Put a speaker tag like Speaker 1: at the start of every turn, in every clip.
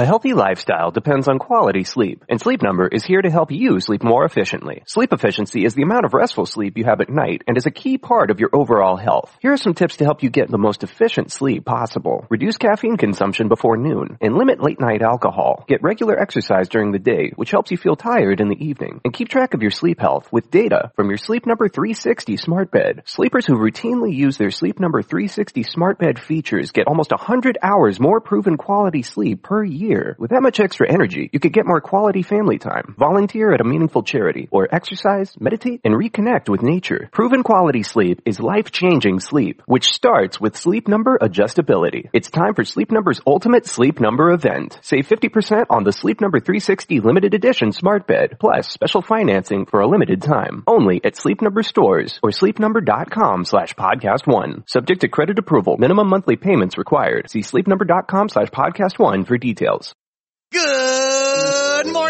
Speaker 1: A healthy lifestyle depends on quality sleep, and Sleep Number is here to help you sleep more efficiently. Sleep efficiency is the amount of restful sleep you have at night and is a key part of your overall health. Here are some tips to help you get the most efficient sleep possible. Reduce caffeine consumption before noon and limit late night alcohol. Get regular exercise during the day, which helps you feel tired in the evening. And keep track of your sleep health with data from your Sleep Number 360 smart bed. Sleepers who routinely use their Sleep Number 360 smart bed features get almost 100 hours more proven quality sleep per year With that much extra energy, you could get more quality family time, volunteer at a meaningful charity, or exercise, meditate, and reconnect with nature. Proven quality sleep is life-changing sleep, which starts with Sleep Number adjustability. It's time for Sleep Number's ultimate Sleep Number event. Save 50% on the Sleep Number 360 limited edition smart bed, plus special financing for a limited time. Only at Sleep Number stores or sleepnumber.com slash podcast one. Subject to credit approval. Minimum monthly payments required. See sleepnumber.com slash podcast one for details.
Speaker 2: Good morning,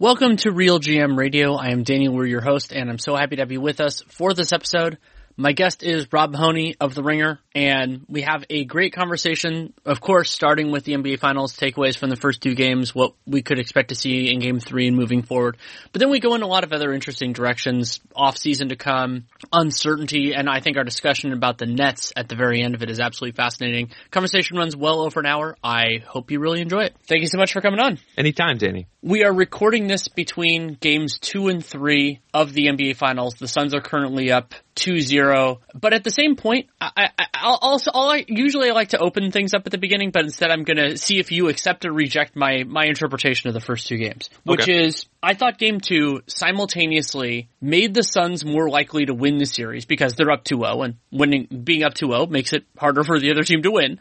Speaker 3: Welcome to RealGM Radio. I am Danny Leroux your host, and I'm so happy to be with us for this episode. My guest is Rob Mahoney of The Ringer, and we have a great conversation, of course, starting with the NBA Finals, takeaways from the first two games, what we could expect to see in game three and moving forward. But then we go in a lot of other interesting directions, off season to come, uncertainty, and I think our discussion about the Nets at the very end of it is absolutely fascinating. Conversation runs well over an hour. I hope you really enjoy it. Thank you so much for coming on.
Speaker 4: Anytime, Danny.
Speaker 3: We are recording this between games two and three of the NBA Finals. The Suns are currently up 2-0. But at the same point, I, I, I'll also, I'll, usually I like to open things up at the beginning, but instead I'm gonna see if you accept or reject my, my interpretation of the first two games. Which
Speaker 4: Okay.
Speaker 3: is, I thought game two simultaneously made the Suns more likely to win the series because they're up 2-0 and winning, being up 2-0 makes it harder for the other team to win.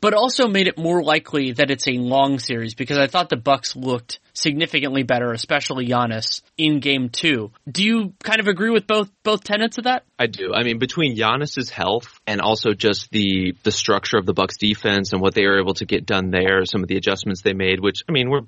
Speaker 3: But also made it more likely that it's a long series because I thought the Bucks looked significantly better, especially Giannis in game two. Do you kind of agree with both, both tenets of that?
Speaker 4: I do. I mean, between Giannis's health and also just the the structure of the Bucks defense and what they were able to get done there, some of the adjustments they made, which I mean were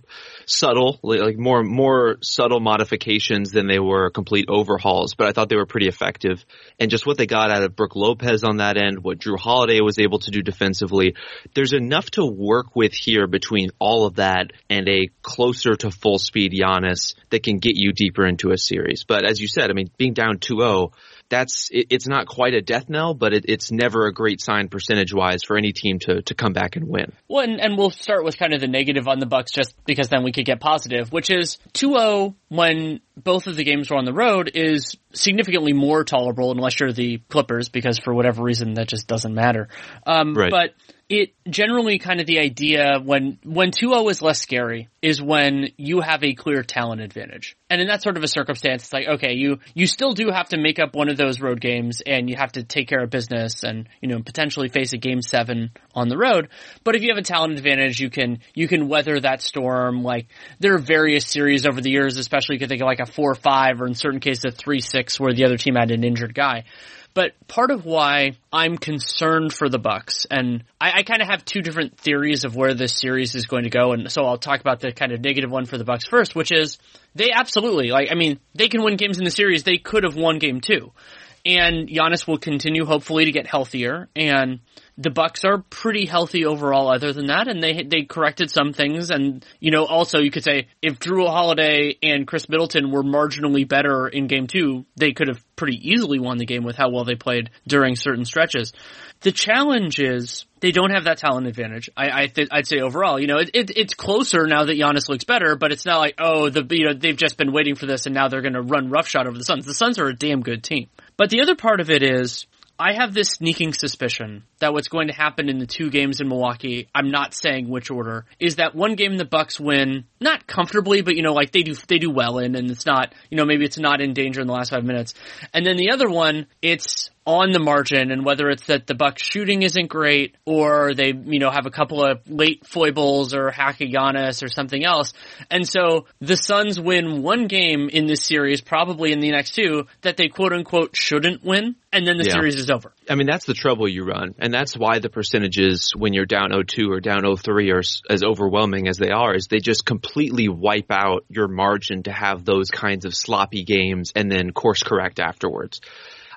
Speaker 4: subtle, like more more subtle modifications than they were complete overhauls. But I thought they were pretty effective, and just what they got out of Brook Lopez on that end, what Jrue Holiday was able to do defensively, there's enough to work with here between all of that and a closer to full speed Giannis that can get you deeper into a series. But as you said, I mean, being down 2-0 that's it, it's not quite a death knell, but it, it's never a great sign percentage wise for any team to to come back and win.
Speaker 3: Well, and, and we'll start with kind of the negative on the Bucks, just because then we could get positive, which is 2-0 when both of the games were on the road is significantly more tolerable unless you're the Clippers, because for whatever reason that just doesn't matter. Um,
Speaker 4: Right.
Speaker 3: But it generally kind of the idea when when 2-0 is less scary is when you have a clear talent advantage. And in that sort of a circumstance, it's like, okay, you, you still do have to make up one of those road games and you have to take care of business and, you know, potentially face a game seven on the road. But if you have a talent advantage, you can, you can weather that storm. Like, there are various series over the years, especially you could think of like a 4-5 or in certain cases a 3-6 where the other team had an injured guy. But part of why I'm concerned for the Bucks, and I, I kind of have two different theories of where this series is going to go, and so I'll talk about the kind of negative one for the Bucks first, which is they absolutely like. I mean, they can win games in the series. They could have won game two, and Giannis will continue hopefully to get healthier, and the Bucks are pretty healthy overall other than that and they they corrected some things and you know also you could say if Jrue Holiday and Khris Middleton were marginally better in game 2 they could have pretty easily won the game with how well they played during certain stretches the challenge is they don't have that talent advantage. I, I th- I'd say overall, you know, it, it, it's closer now that Giannis looks better, but it's not like oh the you know they've just been waiting for this and now they're going to run roughshod over the Suns. The Suns are a damn good team. But the other part of it is I have this sneaking suspicion that what's going to happen in the two games in Milwaukee, I'm not saying which order, is that one game the Bucks win, not comfortably, but you know, like they do, they do well in, and it's not, you know, maybe it's not in danger in the last five minutes. And then the other one, it's on the margin and whether it's that the Bucks shooting isn't great or they, you know, have a couple of late foibles or Giannis or something else. And so the Suns win one game in this series, probably in the next two, that they quote unquote shouldn't win. And then the yeah. series is over.
Speaker 4: I mean, that's the trouble you run. And that's why the percentages when you're down 0-2 or down 0-3 are as overwhelming as they are is they just completely wipe out your margin to have those kinds of sloppy games and then course correct afterwards.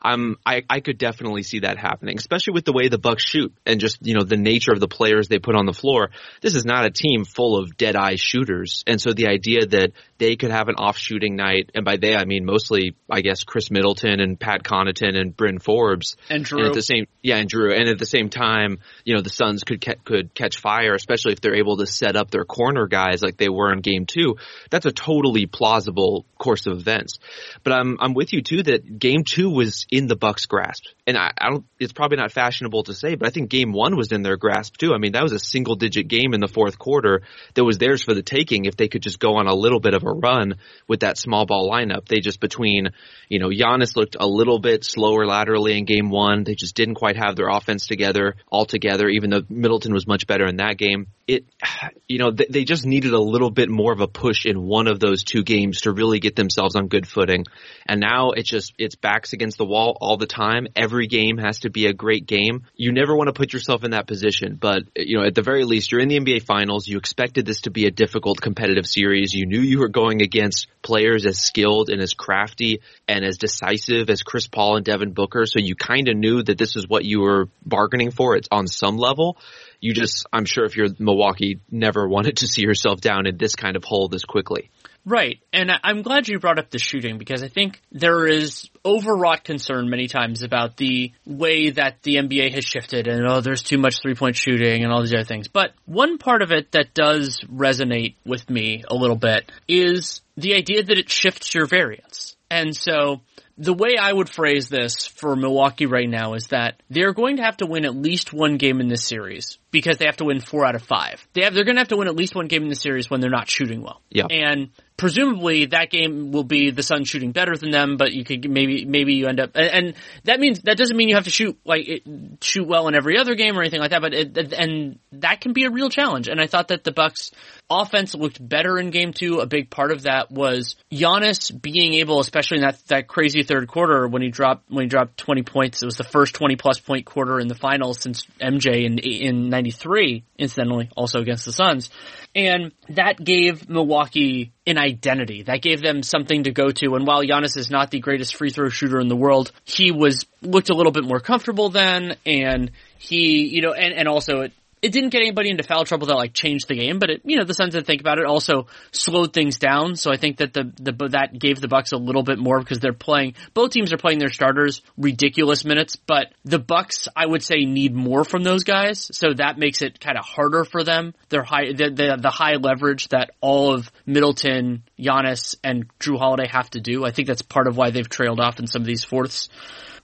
Speaker 4: Um, I, I could definitely see that happening, especially with the way the Bucks shoot and just, you know, the nature of the players they put on the floor. This is not a team full of dead eye shooters. And so the idea that they could have an off shooting night, and by they I mean mostly, I guess, Khris Middleton and Pat Connaughton and Bryn Forbes.
Speaker 3: And Jrue
Speaker 4: And at the same, yeah, and Jrue. And at the same time, you know, the Suns could, ca- could catch fire, especially if they're able to set up their corner guys like they were in game two. That's a totally plausible course of events. But I'm, I'm with you too that game two was in the Bucks' grasp. And I, I, don't, it's probably not fashionable to say, but I think game one was in their grasp too. I mean, that was a single digit game in the fourth quarter that was theirs for the taking if they could just go on a little bit of a run with that small ball lineup. They just between, you know, Giannis looked a little bit slower laterally in game one. They just didn't quite have their offense together altogether, even though Middleton was much better in that game. It, you know, they just needed a little bit more of a push in one of those two games to really get themselves on good footing. And now it's just, it's backs against the wall all the time. Every game has to be a great game. You never want to put yourself in that position, but you know, at the very least, you're in the NBA finals. You expected this to be a difficult competitive series. You knew you were going against players as skilled and as crafty and as decisive as Chris Paul and Devin Booker. So you kind of knew that this is what you were bargaining for. It's on some level. You just, I'm sure if you're Milwaukee, never wanted to see yourself down in this kind of hole this quickly.
Speaker 3: Right. And I'm glad you brought up the shooting because I think there is overwrought concern many times about the way that the NBA has shifted and oh, there's too much three point shooting and all these other things. But one part of it that does resonate with me a little bit is the idea that it shifts your variance. And so the way I would phrase this for Milwaukee right now is that they're going to have to win at least one game in this series because they have to win four out of five. They have, they're going to have to win at least one game in the series when they're not shooting well.
Speaker 4: Yeah.
Speaker 3: And presumably that game will be the Suns shooting better than them, but you could maybe maybe you end up and that means that doesn't mean you have to shoot like shoot well in every other game or anything like that. But it, and that can be a real challenge. And I thought that the Bucks offense looked better in game two. A big part of that was Giannis being able, especially in that that crazy third quarter when he dropped when he dropped twenty points. It was the first twenty plus point quarter in the finals since MJ in in '93. Incidentally, also against the Suns, and that gave Milwaukee an identity. That gave them something to go to. And while Giannis is not the greatest free throw shooter in the world, he was looked a little bit more comfortable then, and he, you know, and, and also it it didn't get anybody into foul trouble that like changed the game, but it, you know, the Suns did think about it also slowed things down. So I think that the, the, that gave the Bucks a little bit more because they're playing, both teams are playing their starters ridiculous minutes, but the Bucks, I would say, need more from those guys. So that makes it kind of harder for them. They're high, the, the, the high leverage that all of Middleton, Giannis, and Jrue Holiday have to do. I think that's part of why they've trailed off in some of these fourths.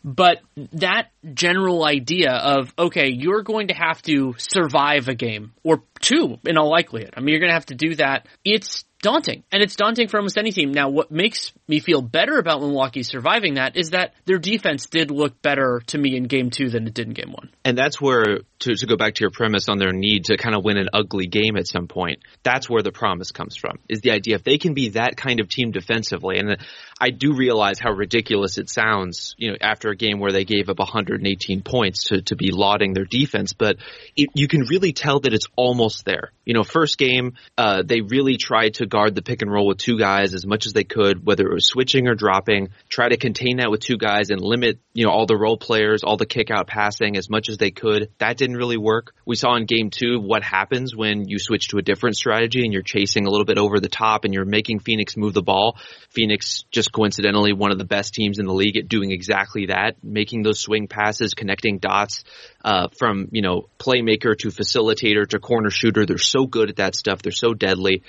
Speaker 3: But that general idea of, okay, you're going to have to survive a game or two in all likelihood. I mean, you're going to have to do that. It's daunting. And it's daunting for almost any team. Now, what makes me feel better about Milwaukee surviving that is that their defense did look better to me in game two than it did in game one.
Speaker 4: And that's where, to, to go back to your premise on their need to kind of win an ugly game at some point, that's where the promise comes from, is the idea if they can be that kind of team defensively, and I do realize how ridiculous it sounds, you know, after a game where they gave up 118 points to, to be lauding their defense, but it, you can really tell that it's almost there. You know, first game, uh, they really tried to guard the pick and roll with two guys as much as they could, whether it was switching or dropping, try to contain that with two guys and limit, you know, all the role players, all the kick out passing as much as they could. That didn't really work. We saw in game two what happens when you switch to a different strategy and you're chasing a little bit over the top and you're making Phoenix move the ball. Phoenix just coincidentally one of the best teams in the league at doing exactly that, making those swing passes, connecting dots, uh, from, you know, playmaker to facilitator to corner shooter. They're so good at that stuff. They're so deadly.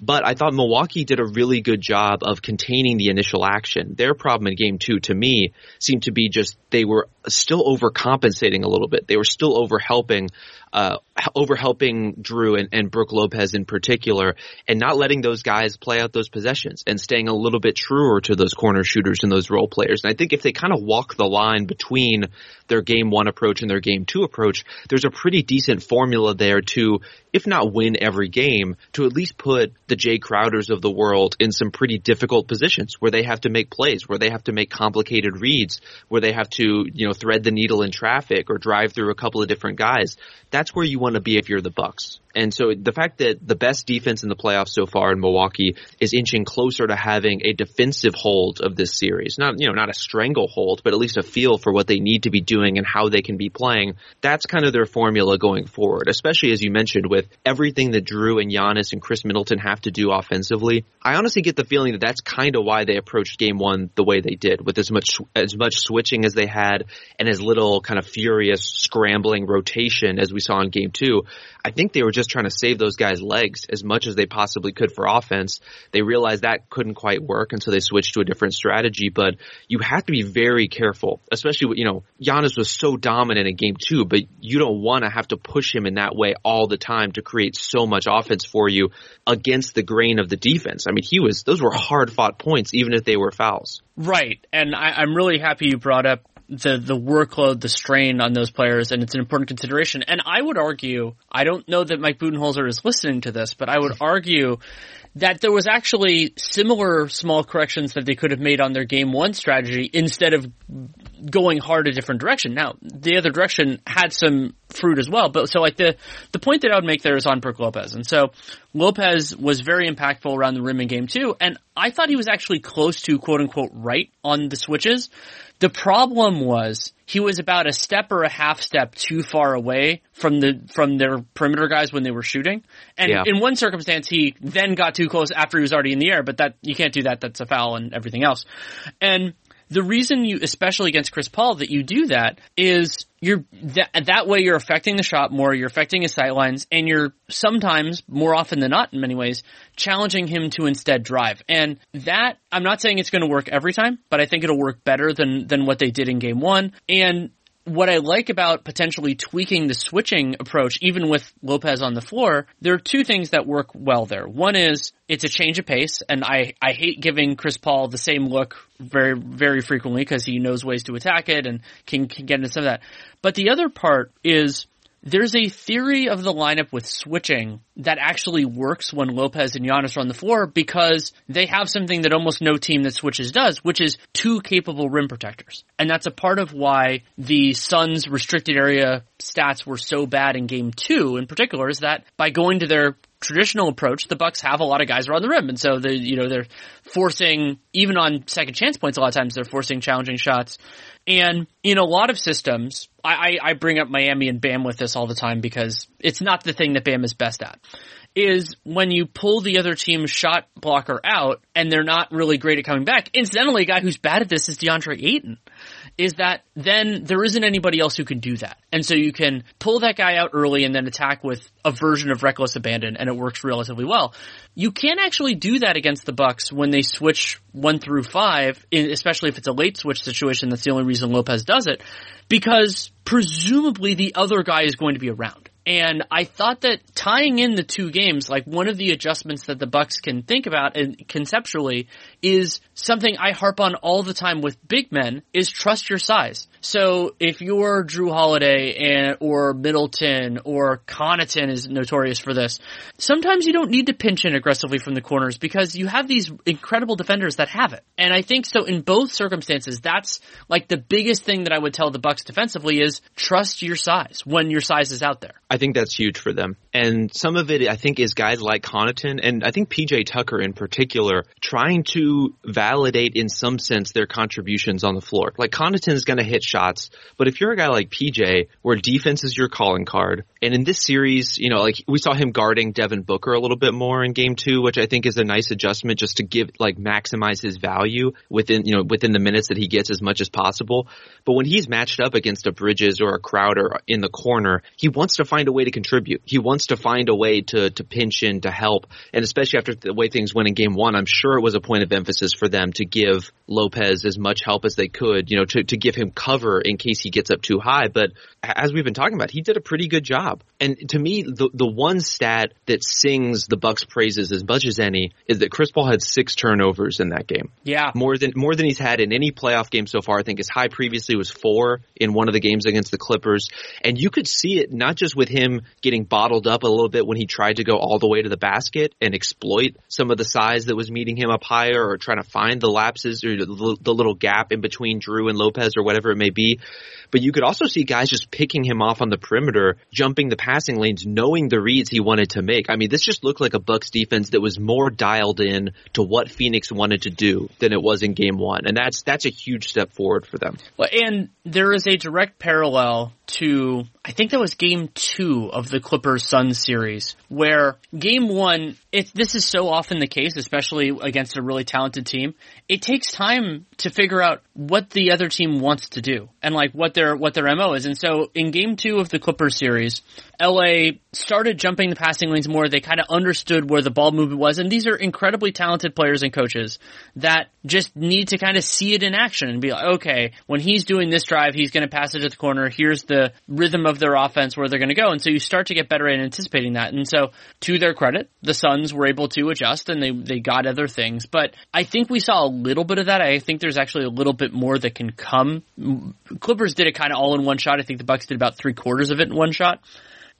Speaker 4: But I thought Milwaukee did a really good job of containing the initial action. Their problem in game two, to me, seemed to be just they were still overcompensating a little bit. They were still overhelping uh, over helping Jrue and, and Brook Lopez in particular and not letting those guys play out those possessions and staying a little bit truer to those corner shooters and those role players. And I think if they kind of walk the line between their game one approach and their game two approach, there's a pretty decent formula there to, if not win every game, to at least put the Jae Crowders of the world in some pretty difficult positions where they have to make plays, where they have to make complicated reads, where they have to, you know, thread the needle in traffic or drive through a couple of different guys. That's where you want to be if you're the Bucks. And so the fact that the best defense in the playoffs so far in Milwaukee is inching closer to having a defensive hold of this series, not, you know, not a stranglehold, but at least a feel for what they need to be doing and how they can be playing. That's kind of their formula going forward, especially as you mentioned with everything that Jrue and Giannis and Khris Middleton have to do offensively. I honestly get the feeling that that's kind of why they approached game one the way they did with as much, as much switching as they had and as little kind of furious scrambling rotation as we saw in game two. I think they were just trying to save those guys' legs as much as they possibly could for offense. They realized that couldn't quite work, and so they switched to a different strategy. But you have to be very careful, especially you know Giannis was so dominant in game two, but you don't want to have to push him in that way all the time to create so much offense for you against the grain of the defense. I mean, he was those were hard fought points, even if they were fouls.
Speaker 3: Right, and I, I'm really happy you brought up the the workload, the strain on those players, and it's an important consideration. And I would argue, I don't know that Mike Budenholzer is listening to this, but I would argue that there was actually similar small corrections that they could have made on their game one strategy instead of going hard a different direction. Now, the other direction had some fruit as well, but so like the, the point that I would make there is on Brook Lopez. And so Lopez was very impactful around the rim in game two, and I thought he was actually close to quote unquote right on the switches. The problem was he was about a step or a half step too far away from the from their perimeter guys when they were shooting. And
Speaker 4: Yeah.
Speaker 3: in one circumstance he then got too close after he was already in the air, but that you can't do that, that's a foul and everything else. And the reason you, especially against Chris Paul, that you do that is you're that, that way you're affecting the shot more, you're affecting his sight lines, and you're sometimes, more often than not in many ways, challenging him to instead drive. And that, I'm not saying it's going to work every time, but I think it'll work better than, than what they did in game one. And what I like about potentially tweaking the switching approach, even with Lopez on the floor, there are two things that work well there. One is it's a change of pace, and I, I hate giving Chris Paul the same look very, very frequently because he knows ways to attack it and can, can get into some of that. But the other part is there's a theory of the lineup with switching that actually works when Lopez and Giannis are on the floor because they have something that almost no team that switches does, which is two capable rim protectors. And that's a part of why the Suns restricted area stats were so bad in game two in particular is that by going to their traditional approach, the Bucks have a lot of guys around the rim, and so they, you know, they're forcing even on second chance points. A lot of times they're forcing challenging shots, and in a lot of systems, I, I, I bring up Miami and Bam with this all the time because it's not the thing that Bam is best at. Is when you pull the other team's shot blocker out and they're not really great at coming back. Incidentally, a guy who's bad at this is DeAndre Ayton is that then there isn't anybody else who can do that. And so you can pull that guy out early and then attack with a version of reckless abandon and it works relatively well. You can't actually do that against the Bucks when they switch one through five, especially if it's a late switch situation. That's the only reason Lopez does it because presumably the other guy is going to be around. And I thought that tying in the two games, like one of the adjustments that the Bucks can think about and conceptually is something I harp on all the time with big men is trust your size. So if you're Jrue Holiday and or Middleton or Connaughton is notorious for this, sometimes you don't need to pinch in aggressively from the corners because you have these incredible defenders that have it. And I think so in both circumstances, that's like the biggest thing that I would tell the Bucks defensively is trust your size when your size is out there.
Speaker 4: I think that's huge for them. And some of it, I think, is guys like Connaughton and I think PJ Tucker in particular trying to validate in some sense their contributions on the floor. Like Connaughton is going to hit shots, but if you're a guy like PJ where defense is your calling card, and in this series, you know, like we saw him guarding Devin Booker a little bit more in game two, which I think is a nice adjustment just to give, like maximize his value within, you know, within the minutes that he gets as much as possible. But when he's matched up against a Bridges or a Crowder in the corner, he wants to find a way to contribute. He wants to find a way to, to pinch in, to help. And especially after the way things went in game one, I'm sure it was a point of emphasis for them to give Lopez as much help as they could, you know, to, to give him cover in case he gets up too high. But as we've been talking about, he did a pretty good job. And to me, the the one stat that sings the Bucks praises as much as any is that Chris Paul had six turnovers in that game.
Speaker 3: Yeah.
Speaker 4: More than more than he's had in any playoff game so far. I think his high previously was four in one of the games against the Clippers. And you could see it not just with him getting bottled up a little bit when he tried to go all the way to the basket and exploit some of the size that was meeting him up higher or trying to find the lapses or the, the little gap in between Jrue and Lopez or whatever it may be. But you could also see guys just picking him off on the perimeter, jumping the passing lanes, knowing the reads he wanted to make. I mean, this just looked like a Bucks defense that was more dialed in to what Phoenix wanted to do than it was in game one. And that's, that's a huge step forward for them.
Speaker 3: Well, and there is a direct parallel to, I think that was game two of the Clippers Suns series, where game one, it, this is so often the case, especially against a really talented team. It takes time to figure out what the other team wants to do and like what their, what their MO is. And so in game two of the Clippers series, LA started jumping the passing lanes more. They kind of understood where the ball movement was. And these are incredibly talented players and coaches that just need to kind of see it in action and be like, okay, when he's doing this drive, he's going to pass it to the corner. Here's the rhythm of their offense where they're going to go. And so you start to get better at anticipating that. And so to their credit, the Suns were able to adjust and they, they got other things. But I think we saw a little bit of that. I think there's actually a little bit more that can come. Clippers did it kind of all in one shot. I think the Bucks did about three quarters of it in one shot.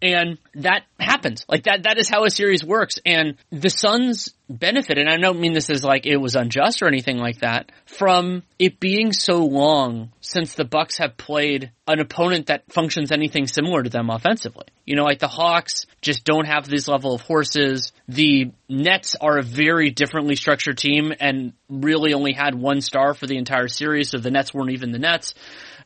Speaker 3: And that happens. Like that, that is how a series works. And the Suns benefit, and I don't mean this as like it was unjust or anything like that, from it being so long since the Bucks have played an opponent that functions anything similar to them offensively. You know, like the Hawks just don't have this level of horses. The Nets are a very differently structured team and really only had one star for the entire series, so the Nets weren't even the Nets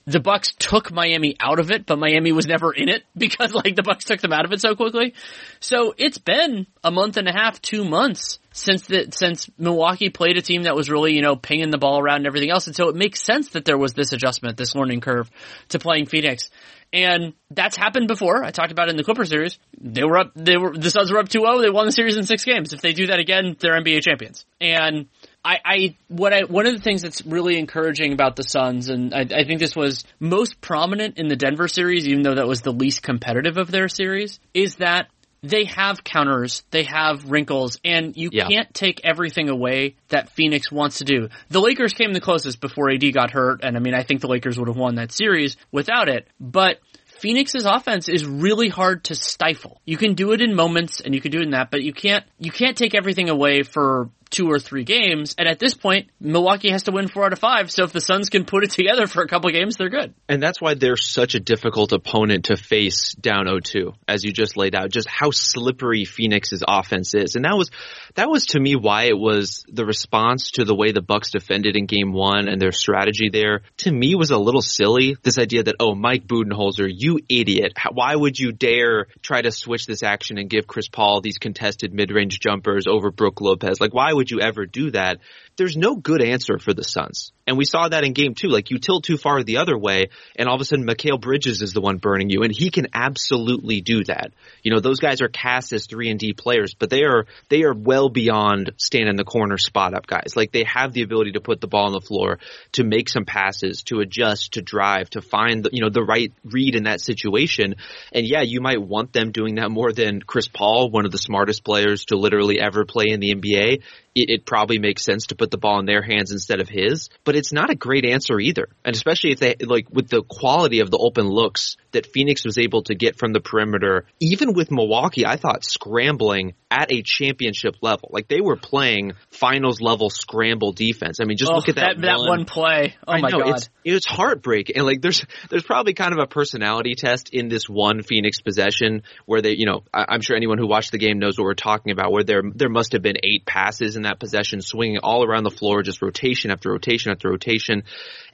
Speaker 3: the Bucks took Miami out of it, but Miami was never in it because like the Bucks took them out of it so quickly. So it's been a month and a half, two months since the, since Milwaukee played a team that was really, you know, pinging the ball around and everything else. And so it makes sense that there was this adjustment, this learning curve to playing Phoenix. And that's happened before. I talked about it in the Clipper series. They were up, they were, the Suns were up 2-0. They won the series in six games. If they do that again, they're NBA champions. And I, I, what I, one of the things that's really encouraging about the Suns, and I, I think this was most prominent in the Denver series, even though that was the least competitive of their series, is that they have counters, they have wrinkles, and you yeah. can't take everything away that Phoenix wants to do. The Lakers came the closest before AD got hurt, and I mean, I think the Lakers would have won that series without it, but Phoenix's offense is really hard to stifle. You can do it in moments and you can do it in that, but you can't, you can't take everything away for two or three games. And at this point, Milwaukee has to win four out of five. So if the Suns can put it together for a couple games, they're good.
Speaker 4: And that's why they're such a difficult opponent to face down 0-2, as you just laid out, just how slippery Phoenix's offense is. And that was, that was to me why it was the response to the way the Bucks defended in game one and their strategy there to me was a little silly. This idea that, oh, Mike Budenholzer, you idiot. Why would you dare try to switch this action and give Chris Paul these contested mid-range jumpers over Brook Lopez? Like, why would would you ever do that? There's no good answer for the Suns. And we saw that in game two. Like you tilt too far the other way and all of a sudden Mikal Bridges is the one burning you and he can absolutely do that. You know, those guys are cast as three and D players, but they are, they are well beyond stand in the corner spot up guys. Like they have the ability to put the ball on the floor, to make some passes, to adjust, to drive, to find the, you know, the right read in that situation. And yeah, you might want them doing that more than Chris Paul, one of the smartest players to literally ever play in the NBA it, it, probably makes sense to put the ball in their hands instead of his. But it's not a great answer either. And especially if they, like, with the quality of the open looks that Phoenix was able to get from the perimeter, even with Milwaukee, I thought scrambling at a championship level. Like they were playing finals level scramble defense. I mean, just
Speaker 3: oh,
Speaker 4: look at that,
Speaker 3: that, one, that one play. Oh
Speaker 4: I
Speaker 3: my
Speaker 4: know,
Speaker 3: god.
Speaker 4: It's, it's heartbreaking. And like there's, there's probably kind of a personality test in this one Phoenix possession where they, you know, I, am sure anyone who watched the game knows what we're talking about where there, there must have been eight passes in that possession swinging all around the floor, just rotation after rotation after rotation.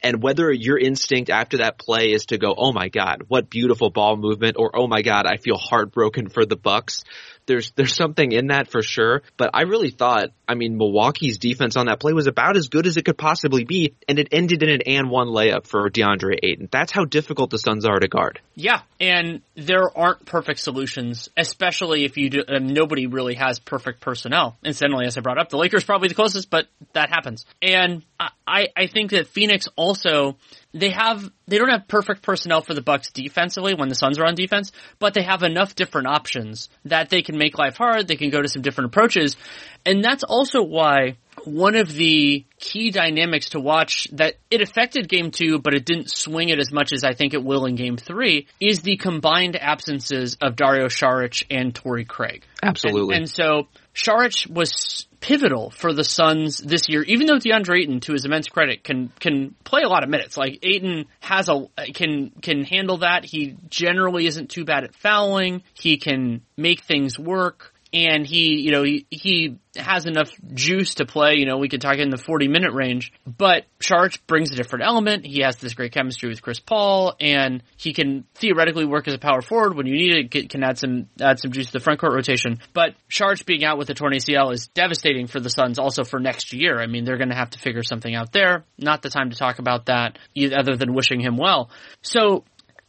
Speaker 4: And whether your instinct after that play is to go, oh my god, what beautiful ball movement, or oh my god, I feel heartbroken for the Bucks there's there's something in that for sure. But I really thought, I mean, Milwaukee's defense on that play was about as good as it could possibly be, and it ended in an and one layup for DeAndre Ayton. That's how difficult the Suns are to guard.
Speaker 3: Yeah, and there aren't perfect solutions, especially if you do, nobody really has perfect personnel. Incidentally, as I brought up, the Lakers probably the closest, but that happens. And I I think that Phoenix also they have they don't have perfect personnel for the Bucks defensively when the Suns are on defense, but they have enough different options that they can make life hard. They can go to some different approaches, and that's also why one of the key dynamics to watch that it affected game two, but it didn't swing it as much as I think it will in game three is the combined absences of Dario Saric and Torrey Craig.
Speaker 4: Absolutely.
Speaker 3: And, and so Saric was pivotal for the Suns this year, even though DeAndre Ayton, to his immense credit, can can play a lot of minutes. Like Ayton has a can can handle that. He generally isn't too bad at fouling. He can make things work and he, you know, he, he has enough juice to play. You know, we could talk in the 40 minute range, but Saric brings a different element. He has this great chemistry with Chris Paul and he can theoretically work as a power forward when you need it, can add some, add some juice to the front court rotation. But Saric being out with a torn ACL is devastating for the Suns also for next year. I mean, they're going to have to figure something out there. Not the time to talk about that other than wishing him well. So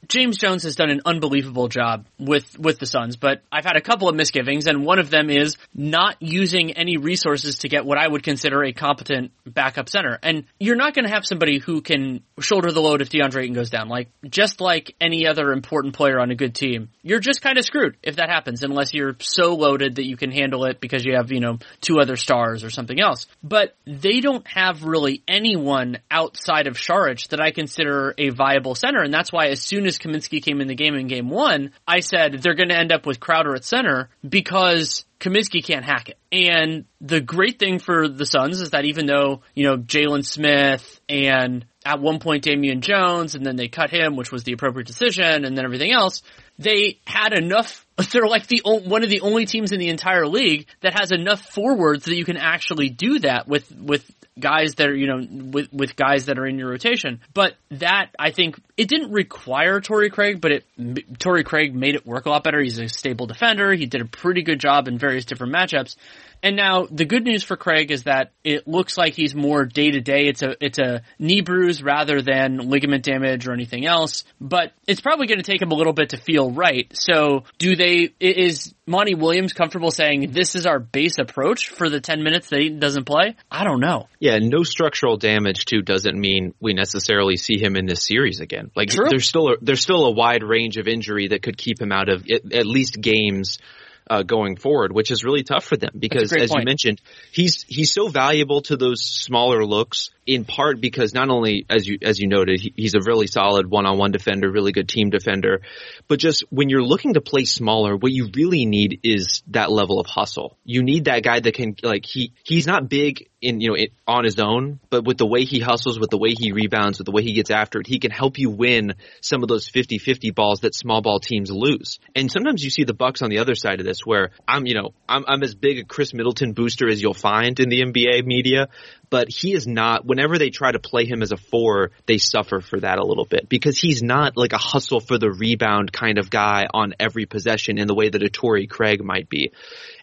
Speaker 3: James Jones has done an unbelievable job with with the Suns, but I've had a couple of misgivings, and one of them is not using any resources to get what I would consider a competent backup center. And you're not going to have somebody who can shoulder the load if DeAndre Ayton goes down. Like just like any other important player on a good team, you're just kind of screwed if that happens, unless you're so loaded that you can handle it because you have you know two other stars or something else. But they don't have really anyone outside of Saric that I consider a viable center, and that's why as soon as Kaminsky came in the game in game one, I said they're going to end up with Crowder at center because Kaminsky can't hack it. And the great thing for the Suns is that even though, you know, Jalen Smith and at one point Damian Jones and then they cut him, which was the appropriate decision and then everything else, they had enough they're like the one of the only teams in the entire league that has enough forwards that you can actually do that with with guys that are, you know, with, with guys that are in your rotation. But that, I think, it didn't require Torrey Craig, but it, Torrey Craig made it work a lot better. He's a stable defender. He did a pretty good job in various different matchups. And now the good news for Craig is that it looks like he's more day to day. It's a it's a knee bruise rather than ligament damage or anything else. But it's probably going to take him a little bit to feel right. So do they? Is Monty Williams comfortable saying this is our base approach for the ten minutes that he doesn't play? I don't know.
Speaker 4: Yeah, no structural damage too doesn't mean we necessarily see him in this series again. Like
Speaker 3: True.
Speaker 4: there's still a, there's still a wide range of injury that could keep him out of at, at least games uh, going forward, which is really tough for them because, as
Speaker 3: point.
Speaker 4: you mentioned, he's he's so valuable to those smaller looks in part because not only as you as you noted he, he's a really solid one-on-one defender, really good team defender, but just when you're looking to play smaller, what you really need is that level of hustle. You need that guy that can like he he's not big in you know it, on his own, but with the way he hustles, with the way he rebounds, with the way he gets after it, he can help you win some of those 50-50 balls that small ball teams lose. And sometimes you see the Bucks on the other side of this, where I'm you know I'm I'm as big a Khris Middleton booster as you'll find in the NBA media, but he is not, whenever they try to play him as a four, they suffer for that a little bit because he's not like a hustle for the rebound kind of guy on every possession in the way that a Torrey Craig might be.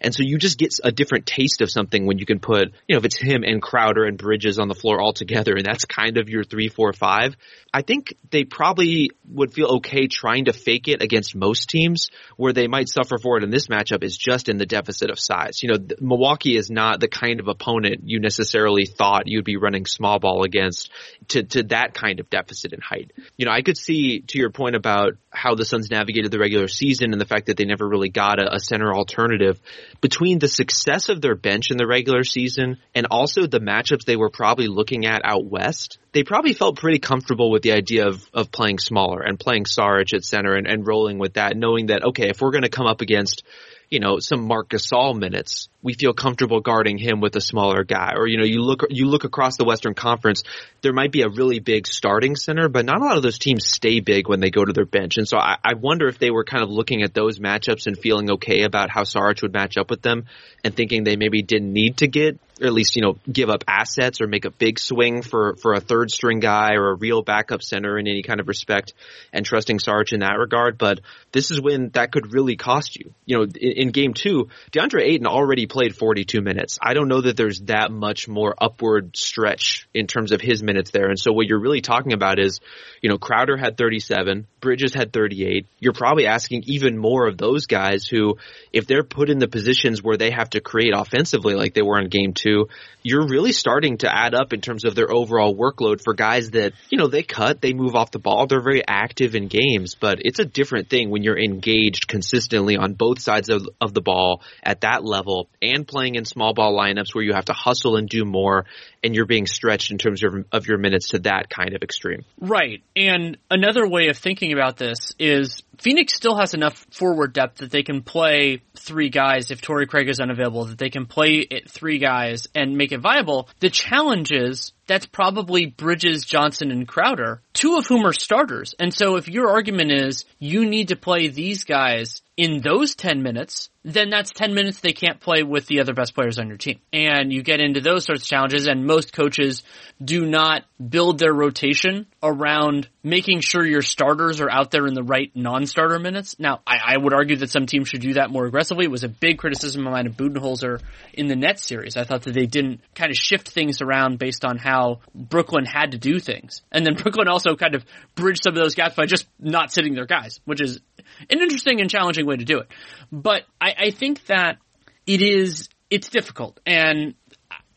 Speaker 4: And so you just get a different taste of something when you can put, you know, if it's him and Crowder and Bridges on the floor all together and that's kind of your three, four, five. I think they probably would feel okay trying to fake it against most teams where they might suffer for it in this matchup is just in the deficit of size. You know, Milwaukee is not the kind of opponent you necessarily thought you'd be running small ball against to, to that kind of deficit in height. You know, I could see to your point about how the Suns navigated the regular season and the fact that they never really got a, a center alternative between the success of their bench in the regular season and also the matchups they were probably looking at out west. They probably felt pretty comfortable with the idea of, of playing smaller and playing Saric at center and, and rolling with that, knowing that, okay, if we're going to come up against you know, some Marc Gasol minutes, we feel comfortable guarding him with a smaller guy. Or, you know, you look, you look across the Western Conference, there might be a really big starting center, but not a lot of those teams stay big when they go to their bench. And so I, I wonder if they were kind of looking at those matchups and feeling okay about how Saric would match up with them and thinking they maybe didn't need to get or at least you know give up assets or make a big swing for for a third string guy or a real backup center in any kind of respect and trusting Sarge in that regard. But this is when that could really cost you. You know, in, in game two, DeAndre Ayton already played 42 minutes. I don't know that there's that much more upward stretch in terms of his minutes there. And so what you're really talking about is, you know, Crowder had 37, Bridges had 38. You're probably asking even more of those guys who, if they're put in the positions where they have to create offensively like they were in game you're really starting to add up in terms of their overall workload for guys that, you know, they cut, they move off the ball, they're very active in games, but it's a different thing when you're engaged consistently on both sides of, of the ball at that level and playing in small ball lineups where you have to hustle and do more and you're being stretched in terms of, of your minutes to that kind of extreme.
Speaker 3: Right. And another way of thinking about this is Phoenix still has enough forward depth that they can play three guys if Torrey Craig is unavailable, that they can play three guys and make it viable. The challenge is that's probably Bridges, Johnson, and Crowder, two of whom are starters. And so if your argument is you need to play these guys in those 10 minutes, then that's 10 minutes they can't play with the other best players on your team. And you get into those sorts of challenges and most coaches do not build their rotation around making sure your starters are out there in the right non-starter minutes. Now, I, I would argue that some teams should do that more aggressively. It was a big criticism of mine of Budenholzer in the Nets series. I thought that they didn't kind of shift things around based on how Brooklyn had to do things. And then Brooklyn also kind of bridged some of those gaps by just not sitting their guys, which is an interesting and challenging way to do it. But I, I think that it is, it's difficult. And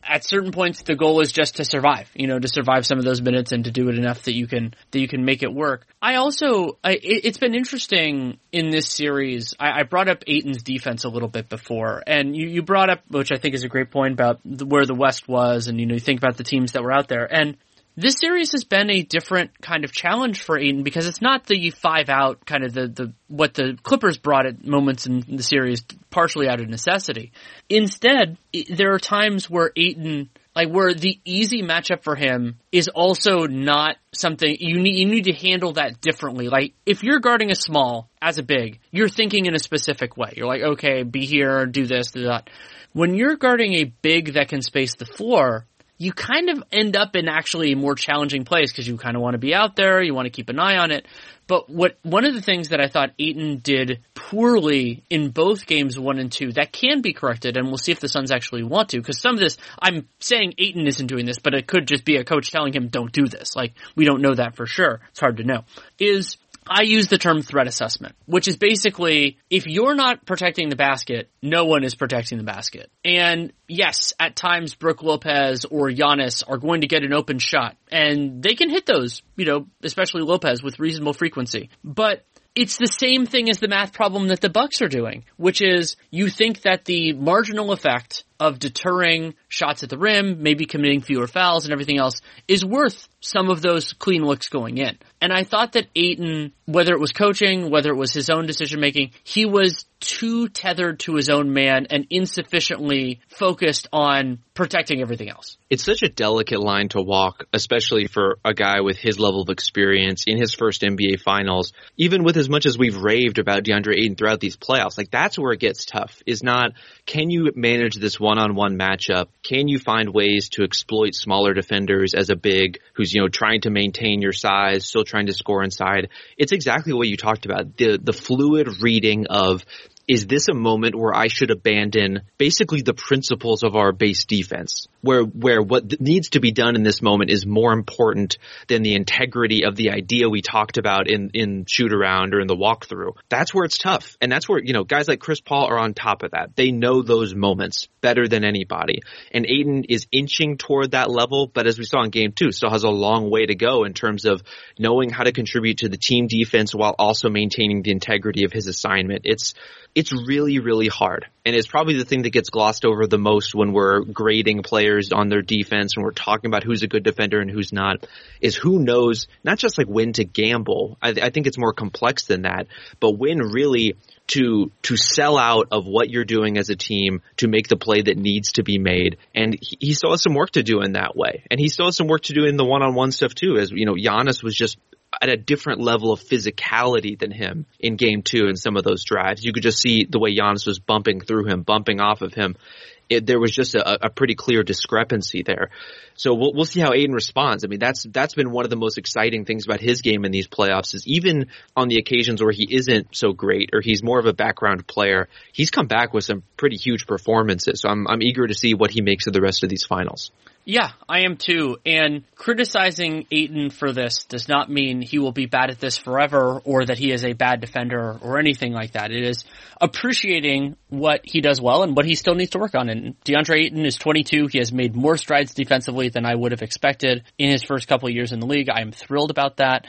Speaker 3: at certain points the goal is just to survive, you know, to survive some of those minutes and to do it enough that you can, that you can make it work. I also, I, it, has been interesting in this series. I, I, brought up Ayton's defense a little bit before and you, you brought up, which I think is a great point about the, where the West was and, you know, you think about the teams that were out there and this series has been a different kind of challenge for Ayton because it's not the five out kind of the, the what the Clippers brought at moments in the series partially out of necessity. Instead, there are times where Ayton like where the easy matchup for him is also not something you need you need to handle that differently. Like if you're guarding a small as a big, you're thinking in a specific way. You're like, okay, be here, do this, do that. When you're guarding a big that can space the floor, you kind of end up in actually a more challenging place because you kind of want to be out there, you want to keep an eye on it. But what one of the things that I thought Ayton did poorly in both games one and two that can be corrected, and we'll see if the Suns actually want to. Because some of this, I'm saying Ayton isn't doing this, but it could just be a coach telling him don't do this. Like we don't know that for sure. It's hard to know. Is I use the term threat assessment, which is basically if you're not protecting the basket, no one is protecting the basket. And yes, at times Brook Lopez or Giannis are going to get an open shot and they can hit those, you know, especially Lopez with reasonable frequency. But it's the same thing as the math problem that the Bucks are doing, which is you think that the marginal effect of deterring shots at the rim, maybe committing fewer fouls and everything else is worth some of those clean looks going in. And I thought that Ayton, whether it was coaching, whether it was his own decision making, he was too tethered to his own man and insufficiently focused on protecting everything else.
Speaker 4: It's such a delicate line to walk, especially for a guy with his level of experience in his first NBA finals. Even with as much as we've raved about DeAndre Ayton throughout these playoffs, like that's where it gets tough. Is not can you manage this one-on-one matchup? Can you find ways to exploit smaller defenders as a big who's you know trying to maintain your size, still trying to score inside? It's exactly what you talked about. The the fluid reading of is this a moment where I should abandon basically the principles of our base defense? Where, where what needs to be done in this moment is more important than the integrity of the idea we talked about in, in shoot around or in the walkthrough. That's where it's tough. And that's where, you know, guys like Chris Paul are on top of that. They know those moments better than anybody. And Ayton is inching toward that level, but as we saw in game two, still has a long way to go in terms of knowing how to contribute to the team defense while also maintaining the integrity of his assignment. It's, it's really, really hard. And it's probably the thing that gets glossed over the most when we're grading players on their defense and we're talking about who's a good defender and who's not, is who knows, not just like when to gamble. I, I think it's more complex than that, but when really to to sell out of what you're doing as a team to make the play that needs to be made. And he, he still has some work to do in that way. And he still has some work to do in the one-on-one stuff too. As you know, Giannis was just at a different level of physicality than him in game two in some of those drives. You could just see the way Giannis was bumping through him, bumping off of him. It, there was just a, a, pretty clear discrepancy there. So we'll, we'll see how Ayton responds. I mean, that's, that's been one of the most exciting things about his game in these playoffs is even on the occasions where he isn't so great or he's more of a background player, he's come back with some pretty huge performances. So I'm, I'm eager to see what he makes of the rest of these finals.
Speaker 3: Yeah, I am too. And criticizing Ayton for this does not mean he will be bad at this forever or that he is a bad defender or anything like that. It is appreciating what he does well and what he still needs to work on. And DeAndre Ayton is 22. He has made more strides defensively than I would have expected in his first couple years in the league. I am thrilled about that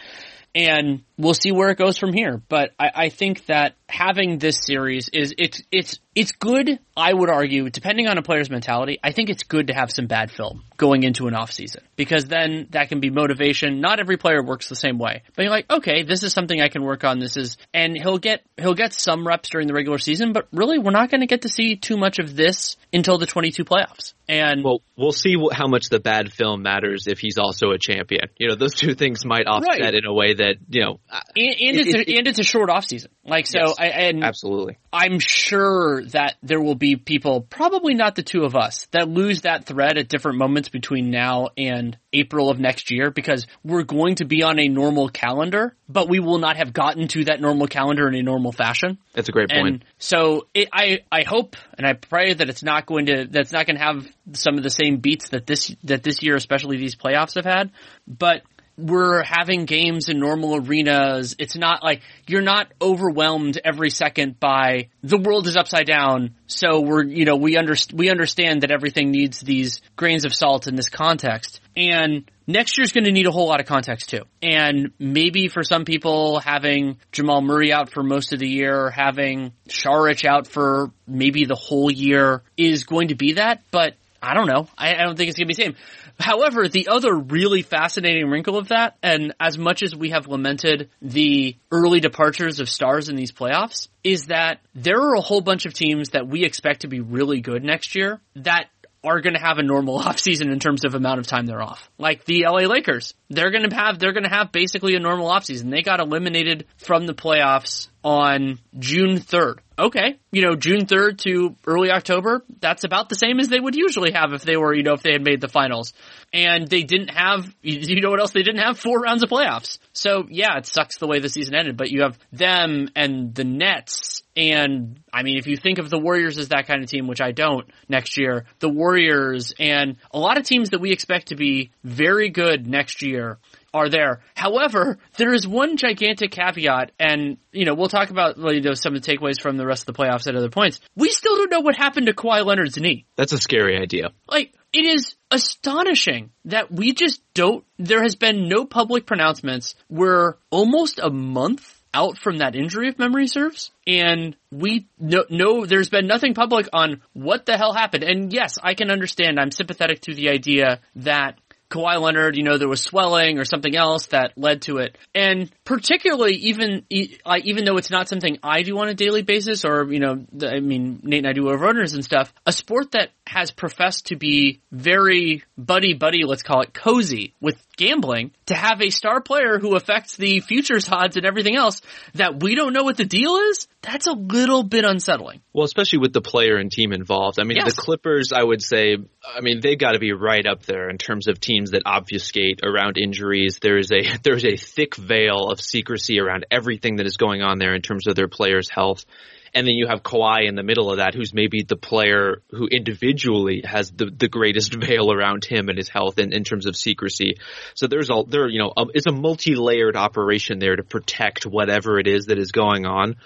Speaker 3: and we'll see where it goes from here. But I, I, think that having this series is it's it's it's good. I would argue, depending on a player's mentality, I think it's good to have some bad film going into an off season because then that can be motivation. Not every player works the same way, but you're like, okay, this is something I can work on. This is, and he'll get he'll get some reps during the regular season, but really, we're not going to get to see too much of this until the 22 playoffs. And
Speaker 4: well, we'll see how much the bad film matters if he's also a champion. You know, those two things might offset right. in a way that you know, Uh,
Speaker 3: and, and it, it's a, it, and it's a short off season. Like so, yes, I, and
Speaker 4: absolutely,
Speaker 3: I'm sure that there will be people, probably not the two of us, that lose that thread at different moments between now and April of next year because we're going to be on a normal calendar, but we will not have gotten to that normal calendar in a normal fashion.
Speaker 4: That's a great point.
Speaker 3: And so it, I I hope and I pray that it's not going to that's not going to have some of the same beats that this that this year, especially these playoffs, have had. But we're having games in normal arenas. It's not like you're not overwhelmed every second by the world is upside down. So we're, you know, we under, we understand that everything needs these grains of salt in this context. And next year's going to need a whole lot of context too. And maybe for some people, having Jamal Murray out for most of the year, having Saric out for maybe the whole year is going to be that. But I don't know. I, I don't think it's going to be the same. However, the other really fascinating wrinkle of that, and as much as we have lamented the early departures of stars in these playoffs, is that there are a whole bunch of teams that we expect to be really good next year that are going to have a normal offseason in terms of amount of time they're off. Like the LA Lakers, they're going to have they're going to have basically a normal offseason. They got eliminated from the playoffs on June 3rd. Okay, you know, June 3rd to early October, that's about the same as they would usually have if they were, you know, if they had made the finals. And they didn't have, you know what else they didn't have? Four rounds of playoffs. So yeah, it sucks the way the season ended, but you have them and the Nets and I mean, if you think of the Warriors as that kind of team, which I don't next year, the Warriors and a lot of teams that we expect to be very good next year are there. However, there is one gigantic caveat, and you know we'll talk about you know, some of the takeaways from the rest of the playoffs at other points. We still don't know what happened to Kawhi Leonard's knee.
Speaker 4: That's a scary idea.
Speaker 3: Like it is astonishing that we just don't. There has been no public pronouncements. We're almost a month out from that injury, if memory serves. And we know, there's been nothing public on what the hell happened. And yes, I can understand. I'm sympathetic to the idea that Kawhi Leonard, you know, there was swelling or something else that led to it. And particularly even, even though it's not something I do on a daily basis or, you know, I mean, Nate and I do over and stuff, a sport that has professed to be very buddy buddy, let's call it cozy with gambling, to have a star player who affects the futures odds and everything else that we don't know what the deal is, that's a little bit unsettling.
Speaker 4: Well, especially with the player and team involved. I mean, yes. the Clippers, I would say, I mean, they've got to be right up there in terms of teams that obfuscate around injuries. There is a, there's a thick veil of secrecy around everything that is going on there in terms of their players' health. And then you have Kawhi in the middle of that, who's maybe the player who individually has the, the greatest veil around him and his health in, in terms of secrecy. So there's all there, you know, um, it's a multi-layered operation there to protect whatever it is that is going on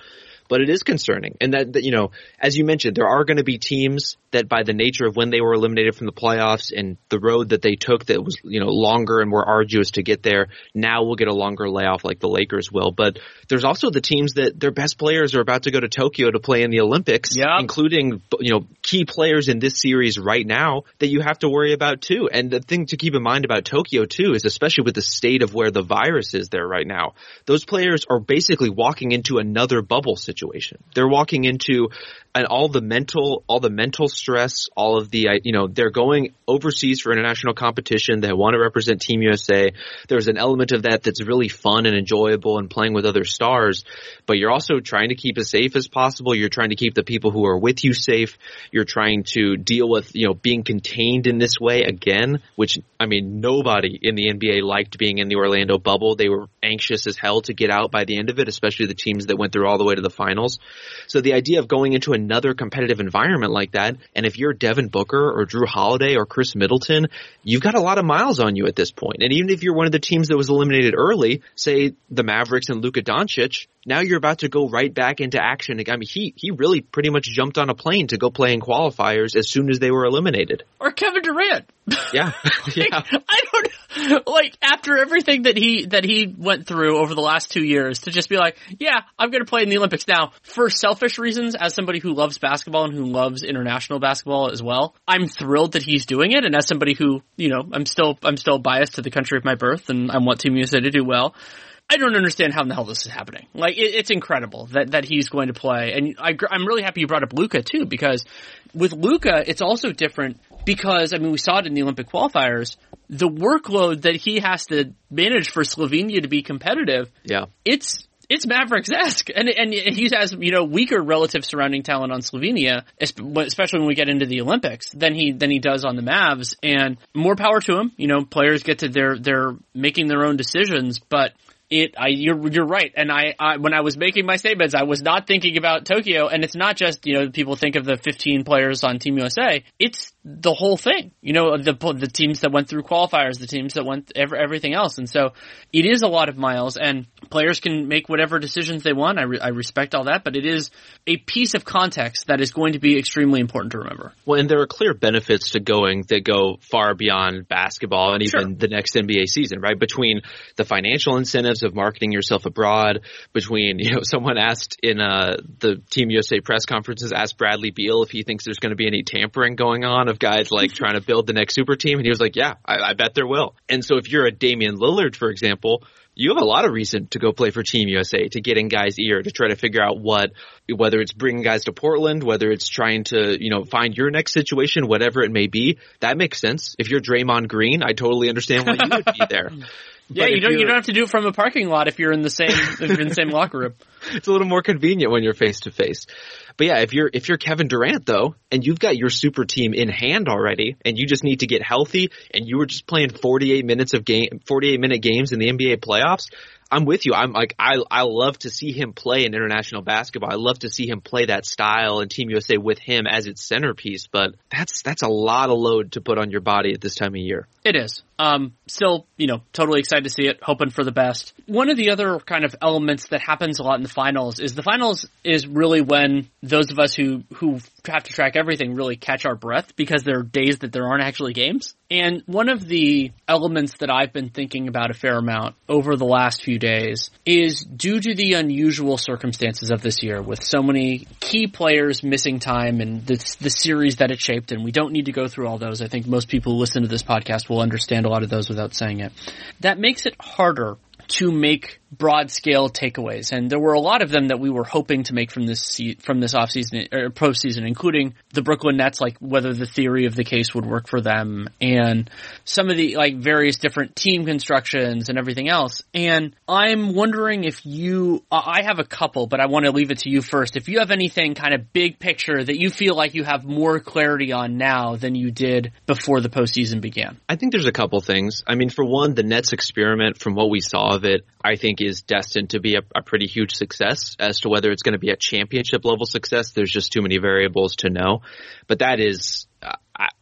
Speaker 4: but it is concerning. And that, that you know, as you mentioned, there are going to be teams that by the nature of when they were eliminated from the playoffs and the road that they took that was, you know, longer and more arduous to get there, now we'll get a longer layoff like the Lakers will. But there's also the teams that their best players are about to go to Tokyo to play in the Olympics,
Speaker 3: yep.
Speaker 4: including, you know, key players in this series right now that you have to worry about too. And the thing to keep in mind about Tokyo too is especially with the state of where the virus is there right now, those players are basically walking into another bubble situation situation. They're walking into and all the mental, all the mental stress, all of the, you know, they're going overseas for international competition. They want to represent Team USA. There's an element of that that's really fun and enjoyable and playing with other stars, but you're also trying to keep as safe as possible. You're trying to keep the people who are with you safe. You're trying to deal with, you know, being contained in this way again, which, I mean, nobody in the NBA liked being in the Orlando bubble. They were anxious as hell to get out by the end of it, especially the teams that went through all the way to the finals. So the idea of going into a another competitive environment like that, and if you're Devin Booker or Jrue Holiday or Khris Middleton, you've got a lot of miles on you at this point. And even if you're one of the teams that was eliminated early, say the Mavericks and Luka Doncic, now you're about to go right back into action. I mean, he he really pretty much jumped on a plane to go play in qualifiers as soon as they were eliminated.
Speaker 3: Or Kevin Durant.
Speaker 4: Yeah, yeah.
Speaker 3: I don't like after everything that he that he went through over the last two years to just be like, yeah, I'm going to play in the Olympics now for selfish reasons. As somebody who loves basketball and who loves international basketball as well, I'm thrilled that he's doing it. And as somebody who, you know, I'm still I'm still biased to the country of my birth, and I want Team USA to do well. I don't understand how in the hell this is happening. Like, it, it's incredible that, that he's going to play. And I, I'm really happy you brought up Luka too, because with Luka, it's also different because, I mean, we saw it in the Olympic qualifiers. The workload that he has to manage for Slovenia to be competitive.
Speaker 4: Yeah.
Speaker 3: It's, it's Mavericks-esque, and and he has you know weaker relative surrounding talent on Slovenia, especially when we get into the Olympics, than he than he does on the Mavs. And more power to him. You know, players get to their they're making their own decisions, but it I you're you're right. And I, I when I was making my statements I was not thinking about Tokyo. And it's not just you know people think of the 15 players on Team USA it's the whole thing. You know the the teams that went through qualifiers the teams that went every, everything else. And so it is a lot of miles and players can make whatever decisions they want. I, re, I respect all that but it is a piece of context that is going to be extremely important to remember.
Speaker 4: Well and there are clear benefits to going that go far beyond basketball and even sure. the next NBA season right? Between the financial incentives of marketing yourself abroad between, you know, someone asked in uh, the Team USA press conferences, asked Bradley Beal if he thinks there's going to be any tampering going on of guys like trying to build the next super team. And he was like, yeah, I, I bet there will. And so if you're a Damian Lillard, for example, you have a lot of reason to go play for Team USA to get in guys' ear to try to figure out what, whether it's bringing guys to Portland, whether it's trying to, you know, find your next situation, whatever it may be. That makes sense. If you're Draymond Green, I totally understand why you would be there.
Speaker 3: Yeah, you don't you don't have to do it from a parking lot if you're in the same if you're in the same locker room.
Speaker 4: It's a little more convenient when you're face to face. But yeah, if you're if you're Kevin Durant though, and you've got your super team in hand already, and you just need to get healthy, and you were just playing 48 minutes of game, 48 minute games in the NBA playoffs, I'm with you. I'm like I I love to see him play in international basketball. I love to see him play that style and Team USA with him as its centerpiece. But that's that's a lot of load to put on your body at this time of year.
Speaker 3: It is. Um, still, you know, totally excited to see it. Hoping for the best. One of the other kind of elements that happens a lot in the finals is the finals is really when those of us who who have to track everything really catch our breath because there are days that there aren't actually games. And one of the elements that I've been thinking about a fair amount over the last few days is due to the unusual circumstances of this year with so many key players missing time and the, the series that it shaped. And we don't need to go through all those. I think most people who listen to this podcast will understand a lot of those without saying it. That makes it harder to make broad scale takeaways, and there were a lot of them that we were hoping to make from this from this offseason or postseason, including the Brooklyn Nets, like whether the theory of the case would work for them, and some of the like various different team constructions and everything else. And I'm wondering if you, I have a couple, but I want to leave it to you first. If you have anything kind of big picture that you feel like you have more clarity on now than you did before the postseason began.
Speaker 4: I think there's a couple things. I mean, for one, the Nets experiment, from what we saw of it, I think is destined to be a, a pretty huge success. As to whether it's going to be a championship level success, there's just too many variables to know. But that is,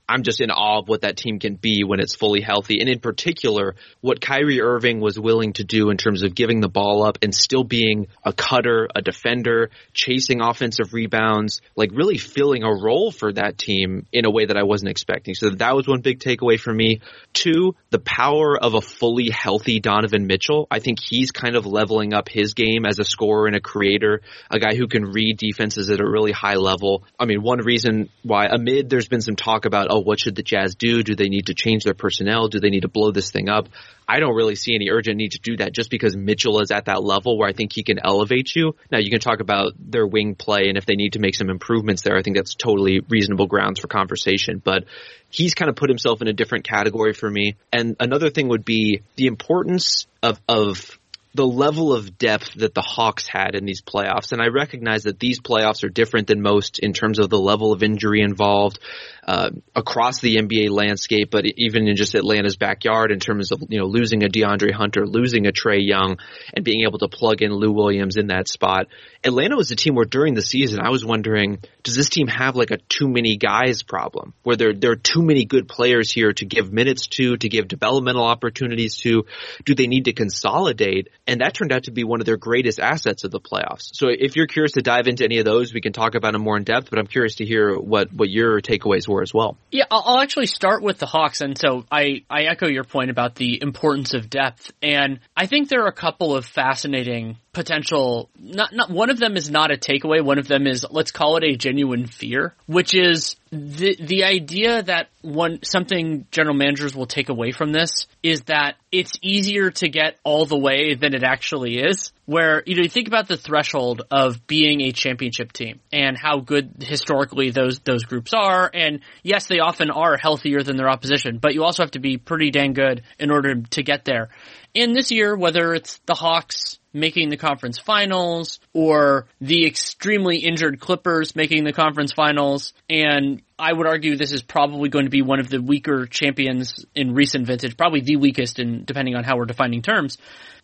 Speaker 4: I'm just in awe of what that team can be when it's fully healthy. And in particular, what Kyrie Irving was willing to do in terms of giving the ball up and still being a cutter, a defender, chasing offensive rebounds, like really filling a role for that team in a way that I wasn't expecting. So that was one big takeaway for me. Two, the power of a fully healthy Donovan Mitchell. I think he's kind of leveling up his game as a scorer and a creator, a guy who can read defenses at a really high level. I mean, one reason why amid there's been some talk about, oh, what should the Jazz do? Do they need to change their personnel? Do they need to blow this thing up? I don't really see any urgent need to do that just because Mitchell is at that level where I think he can elevate you. Now you can talk about their wing play and if they need to make some improvements there, I think that's totally reasonable grounds for conversation, but he's kind of put himself in a different category for me. And another thing would be the importance of, of the level of depth that the Hawks had in these playoffs. And I recognize that these playoffs are different than most in terms of the level of injury involved uh, across the NBA landscape, but even in just Atlanta's backyard in terms of, you know, losing a DeAndre Hunter, losing a Trae Young, and being able to plug in Lou Williams in that spot. Atlanta was a team where during the season I was wondering, does this team have like a too many guys problem where there, there are too many good players here to give minutes to, to give developmental opportunities to? Do they need to consolidate? And that turned out to be one of their greatest assets of the playoffs. So if you're curious to dive into any of those, we can talk about them more in depth, but I'm curious to hear what, what your takeaways were as well.
Speaker 3: Yeah, I'll, actually start with the Hawks. And so I, I echo your point about the importance of depth. And I think there are a couple of fascinating potential not not one of them is not a takeaway one of them is let's call it a genuine fear which is the the idea that one something general managers will take away from this is that it's easier to get all the way than it actually is where you know you think about the threshold of being a championship team and how good historically those those groups are. And yes they often are healthier than their opposition but you also have to be pretty dang good in order to get there and this year whether it's the Hawks making the conference finals or the extremely injured Clippers making the conference finals. And I would argue this is probably going to be one of the weaker champions in recent vintage, probably the weakest in depending on how we're defining terms.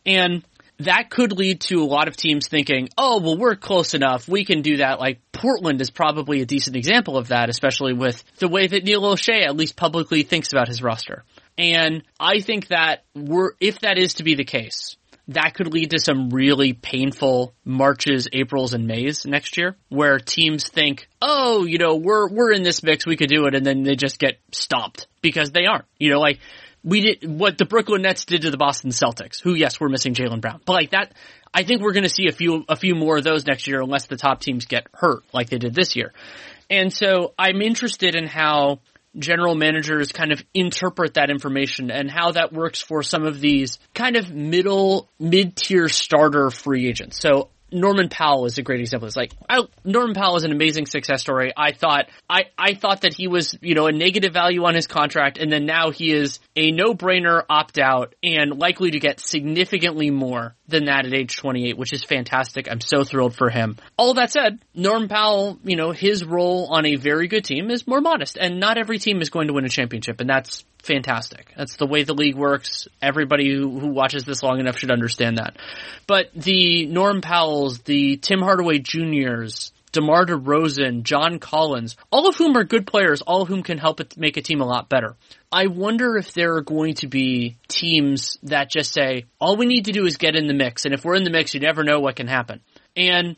Speaker 3: And that could lead to a lot of teams thinking, oh, well, we're close enough. We can do that. Like Portland is probably a decent example of that, especially with the way that Neil Olshey at least publicly thinks about his roster. And I think that we're, if that is to be the case, that could lead to some really painful Marches, Aprils, and Mays next year, where teams think, oh, you know, we're we're in this mix, we could do it, and then they just get stomped because they aren't. You know, like we did what the Brooklyn Nets did to the Boston Celtics, who yes, we're missing Jaylen Brown, but like that, I think we're going to see a few a few more of those next year, unless the top teams get hurt like they did this year. And so I'm interested in how general managers kind of interpret that information and how that works for some of these kind of middle, mid-tier starter free agents. So Norman Powell is a great example. It's like I, Norman Powell is an amazing success story. I thought I I thought that he was you know a negative value on his contract, and then now he is a no brainer opt out and likely to get significantly more than that at age 28, which is fantastic. I'm so thrilled for him. All that said, Norm Powell, you know, his role on a very good team is more modest, and not every team is going to win a championship, and that's fantastic. That's the way the league works. Everybody who, who watches this long enough should understand that. But the Norm Powells, the Tim Hardaway Juniors, DeMar DeRozan, John Collins, all of whom are good players, all of whom can help make a team a lot better. I wonder if there are going to be teams that just say, all we need to do is get in the mix, and if we're in the mix, you never know what can happen. And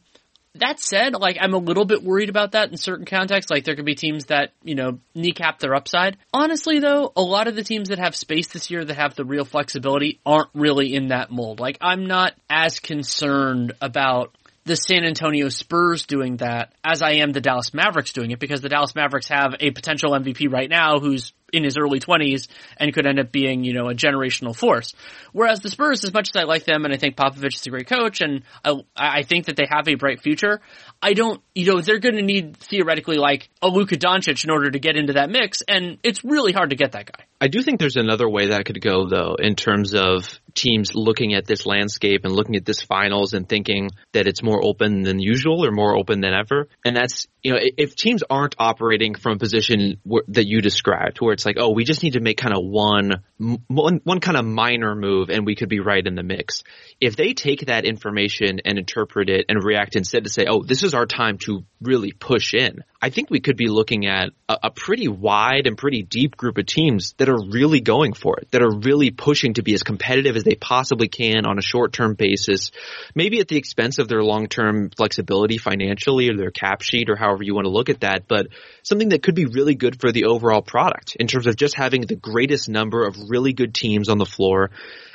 Speaker 3: that said, like I'm a little bit worried about that in certain contexts. Like there could be teams that, you know, kneecap their upside. Honestly though, a lot of the teams that have space this year that have the real flexibility aren't really in that mold. Like I'm not as concerned about the San Antonio Spurs doing that as I am the Dallas Mavericks doing it because the Dallas Mavericks have a potential MVP right now who's in his early 20s and could end up being, you know, a generational force. Whereas the Spurs, as much as I like them and I think Popovich is a great coach and I, I think that they have a bright future, I don't, you know, they're going to need theoretically like a Luka Doncic in order to get into that mix and it's really hard to get that guy.
Speaker 4: I do think there's another way that could go though in terms of teams looking at this landscape and looking at this finals and thinking that it's more open than usual or more open than ever. And that's, you know, if teams aren't operating from a position that you described, where it's like, oh, we just need to make kind of one, one, one kind of minor move and we could be right in the mix. If they take that information and interpret it and react instead to say, oh, this is our time to really push in, I think we could be looking at a, a pretty wide and pretty deep group of teams that are really going for it, that are really pushing to be as competitive as they possibly can on a short-term basis, maybe at the expense of their long-term flexibility financially or their cap sheet or however you want to look at that, but something that could be really good for the overall product in terms of just having the greatest number of really good teams on the floor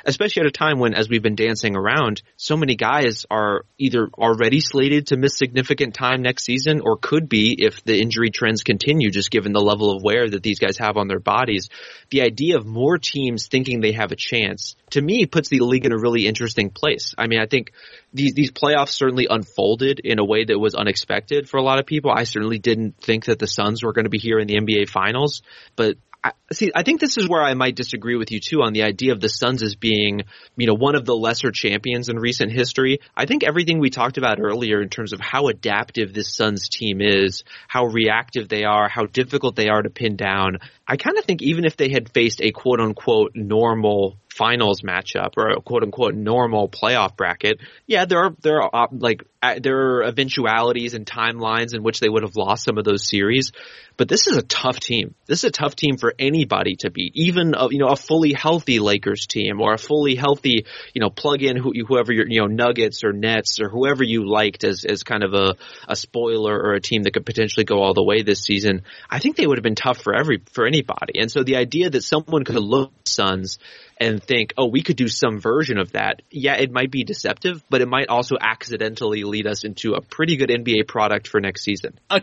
Speaker 4: especially at a time when, as we've been dancing around, so many guys are either already slated to miss significant time next season or could be if the injury trends continue, just given the level of wear that these guys have on their bodies. The idea of more teams thinking they have a chance, to me, puts the league in a really interesting place. I mean, I think these, these playoffs certainly unfolded in a way that was unexpected for a lot of people. I certainly didn't think that the Suns were going to be here in the NBA finals, but I, see, I think this is where I might disagree with you too on the idea of the Suns as being, you know, one of the lesser champions in recent history. I think everything we talked about earlier in terms of how adaptive this Suns team is, how reactive they are, how difficult they are to pin down. I kind of think even if they had faced a quote unquote normal finals matchup or a quote unquote normal playoff bracket, yeah, there are there are uh, like uh, there are eventualities and timelines in which they would have lost some of those series. But this is a tough team. This is a tough team for anybody to beat, even a, you know a fully healthy Lakers team or a fully healthy you know plug in who, whoever your you know Nuggets or Nets or whoever you liked as as kind of a a spoiler or a team that could potentially go all the way this season. I think they would have been tough for every for anybody. And so the idea that someone could look Suns and think, oh, we could do some version of that. Yeah, it might be deceptive, but it might also accidentally lead us into a pretty good NBA product for next season.
Speaker 3: A,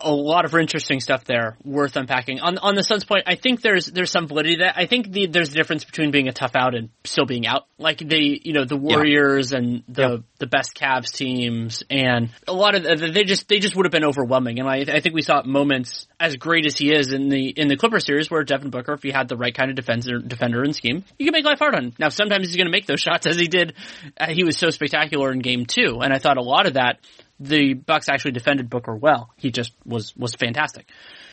Speaker 3: a lot of interesting stuff there, worth unpacking. On on the Suns point, I think there's there's some validity that I think the, there's a difference between being a tough out and still being out. Like the you know the Warriors yeah. and the yeah. the best Cavs teams and a lot of uh, they just they just would have been overwhelming. And I I think we saw moments as great as he is in the in the Clipper series where Devin Booker, if he had the right kind of defender defender and scheme, you can make life hard on him. Now, sometimes he's going to make those shots as he did. Uh, he was so spectacular in game two. And I thought a lot of that, the Bucks actually defended Booker well. He just was, was fantastic.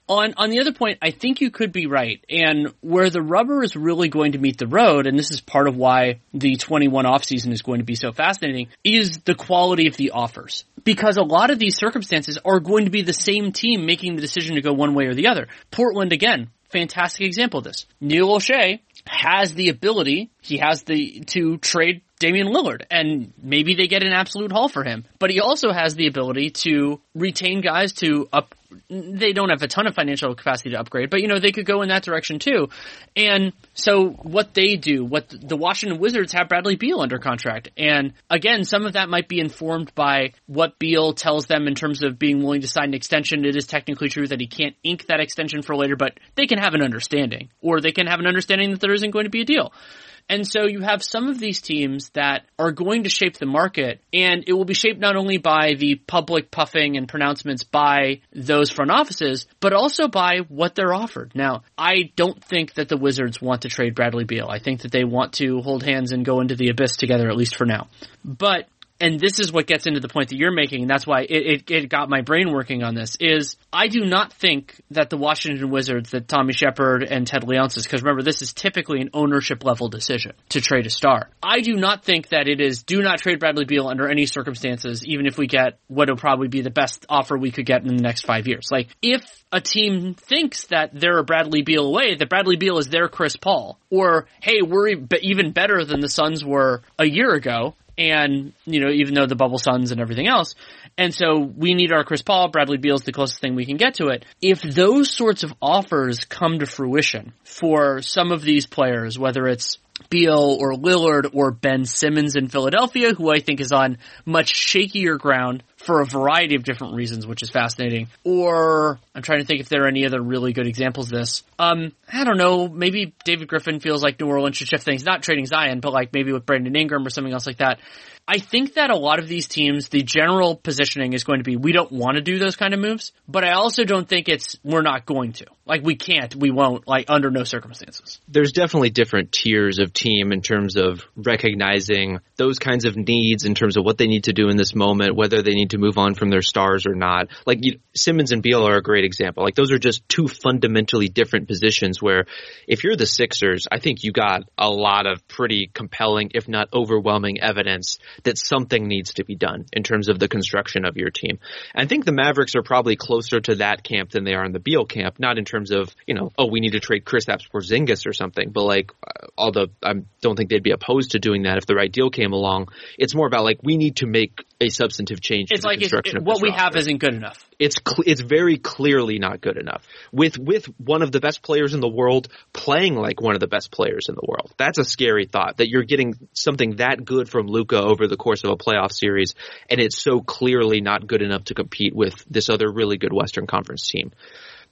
Speaker 3: On on the other point, I think you could be right. And where the rubber is really going to meet the road, and this is part of why the 21 offseason is going to be so fascinating, is the quality of the offers. Because a lot of these circumstances are going to be the same team making the decision to go one way or the other. Portland again, fantastic example of this. Neil Olshey has the ability, he has the, to trade Damian Lillard, and maybe they get an absolute haul for him. But he also has the ability to retain guys to up. They don't have a ton of financial capacity to upgrade, but you know they could go in that direction too. And so what they do, what the Washington Wizards have Bradley Beal under contract, and again, some of that might be informed by what Beal tells them in terms of being willing to sign an extension. It is technically true that he can't ink that extension for later, but they can have an understanding, or they can have an understanding that there isn't going to be a deal. And so you have some of these teams that are going to shape the market and it will be shaped not only by the public puffing and pronouncements by those front offices, but also by what they're offered. Now, I don't think that the Wizards want to trade Bradley Beal. I think that they want to hold hands and go into the abyss together, at least for now. But and this is what gets into the point that you're making, and that's why it, it, it, got my brain working on this, is I do not think that the Washington Wizards, that Tommy Sheppard and Ted Leonsis, because remember, this is typically an ownership level decision to trade a star. I do not think that it is do not trade Bradley Beal under any circumstances, even if we get what will probably be the best offer we could get in the next five years. Like, if a team thinks that they're a Bradley Beal away, that Bradley Beal is their Chris Paul, or hey, we're even better than the Suns were a year ago, and you know even though the bubble suns and everything else. And so we need our chris paul bradley beal's the closest thing we can get to it. If those sorts of offers come to fruition for some of these players whether it's Beal or Lillard or Ben Simmons in Philadelphia, who I think is on much shakier ground for a variety of different reasons, which is fascinating. Or I'm trying to think if there are any other really good examples of this. Um, I don't know. Maybe David Griffin feels like New Orleans should shift things, not trading Zion, but like maybe with Brandon Ingram or something else like that. I think that a lot of these teams, the general positioning is going to be, we don't want to do those kind of moves, but I also don't think it's, we're not going to. Like we can't, we won't, like under no circumstances.
Speaker 4: There's definitely different tiers of team in terms of recognizing those kinds of needs in terms of what they need to do in this moment, whether they need to move on from their stars or not. Like you, Simmons and Beal are a great example. Like those are just two fundamentally different positions where if you're the Sixers, I think you got a lot of pretty compelling, if not overwhelming evidence that something needs to be done in terms of the construction of your team. I think the Mavericks are probably closer to that camp than they are in the Beal camp, not in terms of, you know, oh, we need to trade Kristaps Porzingis or something, but like, although I don't think they'd be opposed to doing that if the right deal came along, it's more about like, we need to make a substantive change
Speaker 3: it's like
Speaker 4: the construction
Speaker 3: it,
Speaker 4: of
Speaker 3: what we
Speaker 4: roster
Speaker 3: have isn't good enough.
Speaker 4: it's cl- it's very clearly not good enough. With with one of the best players in the world playing like one of the best players in the world. That's a scary thought that you're getting something that good from Luka over the course of a playoff series and it's so clearly not good enough to compete with this other really good Western Conference team.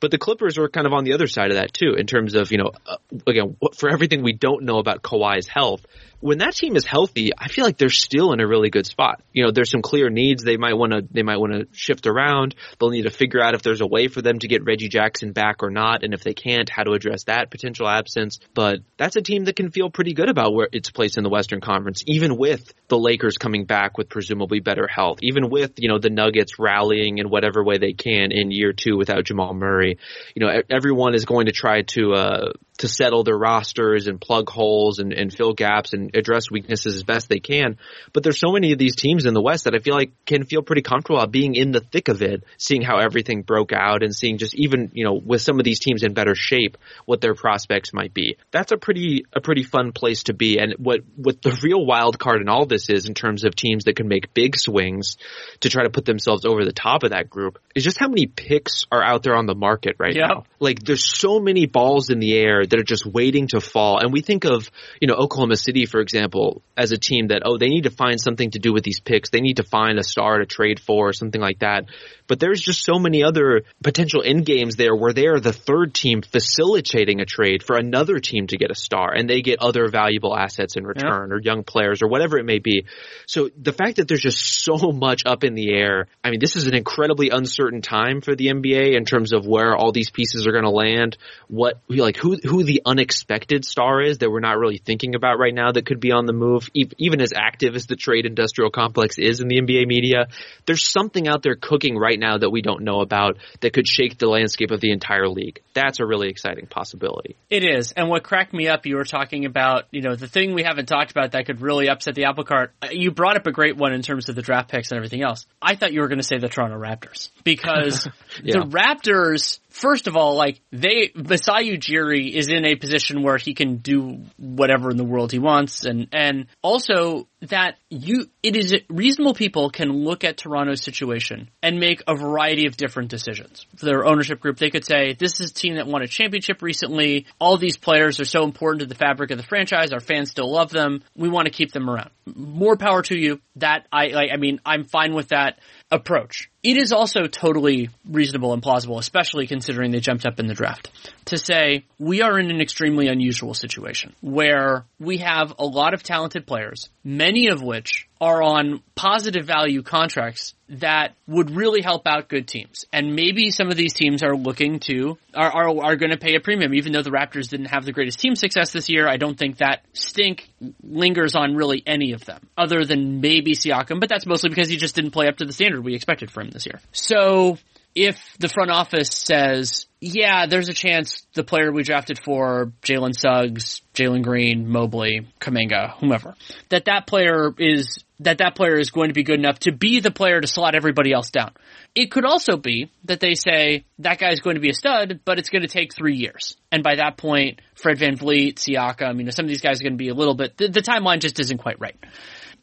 Speaker 4: But the Clippers are kind of on the other side of that too, in terms of, you know, uh, again, for everything we don't know about Kawhi's health, when that team is healthy, I feel like they're still in a really good spot. You know, there's some clear needs they might want to they might want to shift around. They'll need to figure out if there's a way for them to get Reggie Jackson back or not, and if they can't, how to address that potential absence. But that's a team that can feel pretty good about where its place in the Western Conference, even with the Lakers coming back with presumably better health, even with you know the Nuggets rallying in whatever way they can in year two without Jamal Murray. You know, everyone is going to try to uh, to settle their rosters and plug holes and, and fill gaps and address weaknesses as best they can. But there's so many of these teams in the West that I feel like can feel pretty comfortable about being in the thick of it, seeing how everything broke out and seeing just even, you know, with some of these teams in better shape, what their prospects might be. That's a pretty, a pretty fun place to be. And what, what the real wild card in all this is in terms of teams that can make big swings to try to put themselves over the top of that group is just how many picks are out there on the market right
Speaker 3: Yep.
Speaker 4: now. Like there's so many balls in the air that are just waiting to fall. And we think of, you know, Oklahoma City, for example, as a team that, oh, they need to find something to do with these picks. They need to find a star to trade for or something like that. But there's just so many other potential end games there where they are the third team facilitating a trade for another team to get a star and they get other valuable assets in return or young players or whatever it may be. So the fact that there's just so much up in the air, I mean, this is an incredibly uncertain time for the NBA in terms of where all these pieces are going to land, what, like who, who the unexpected star is that we're not really thinking about right now that could be on the move, even as active as the trade industrial complex is in the NBA media. There's something out there cooking right now that we don't know about that could shake the landscape of the entire league. That's a really exciting possibility.
Speaker 3: It is. And what cracked me up, you were talking about, you know, the thing we haven't talked about that could really upset the apple cart. Uh, You brought up a great one in terms of the draft picks and everything else. I thought you were going to say the Toronto Raptors because
Speaker 4: Yeah.
Speaker 3: the Raptors, first of all, like they, Masai Ujiri is in a position where he can do whatever in the world he wants. And, and also that you, it is reasonable people can look at Toronto's situation and make a variety of different decisions. For their ownership group, they could say, this is a team that won a championship recently. All these players are so important to the fabric of the franchise. Our fans still love them. We want to keep them around. More power to you. That I, like, I mean, I'm fine with that approach. It is also totally reasonable and plausible, especially considering they jumped up in the draft, to say we are in an extremely unusual situation where we have a lot of talented players, many of which are on positive value contracts that would really help out good teams. And maybe some of these teams are looking to, are, are, are going to pay a premium, even though the Raptors didn't have the greatest team success this year. I don't think that stink lingers on really any of them, other than maybe Siakam, but that's mostly because he just didn't play up to the standard we expected from him this year. So, if the front office says, yeah, there's a chance the player we drafted for Jalen Suggs, Jalen Green, Mobley, Kuminga, whomever, that that player is that that player is going to be good enough to be the player to slot everybody else down. It could also be that they say that guy is going to be a stud, but it's going to take three years. And by that point, Fred VanVleet, Siakam, you know, some of these guys are going to be a little bit, the, the timeline just isn't quite right.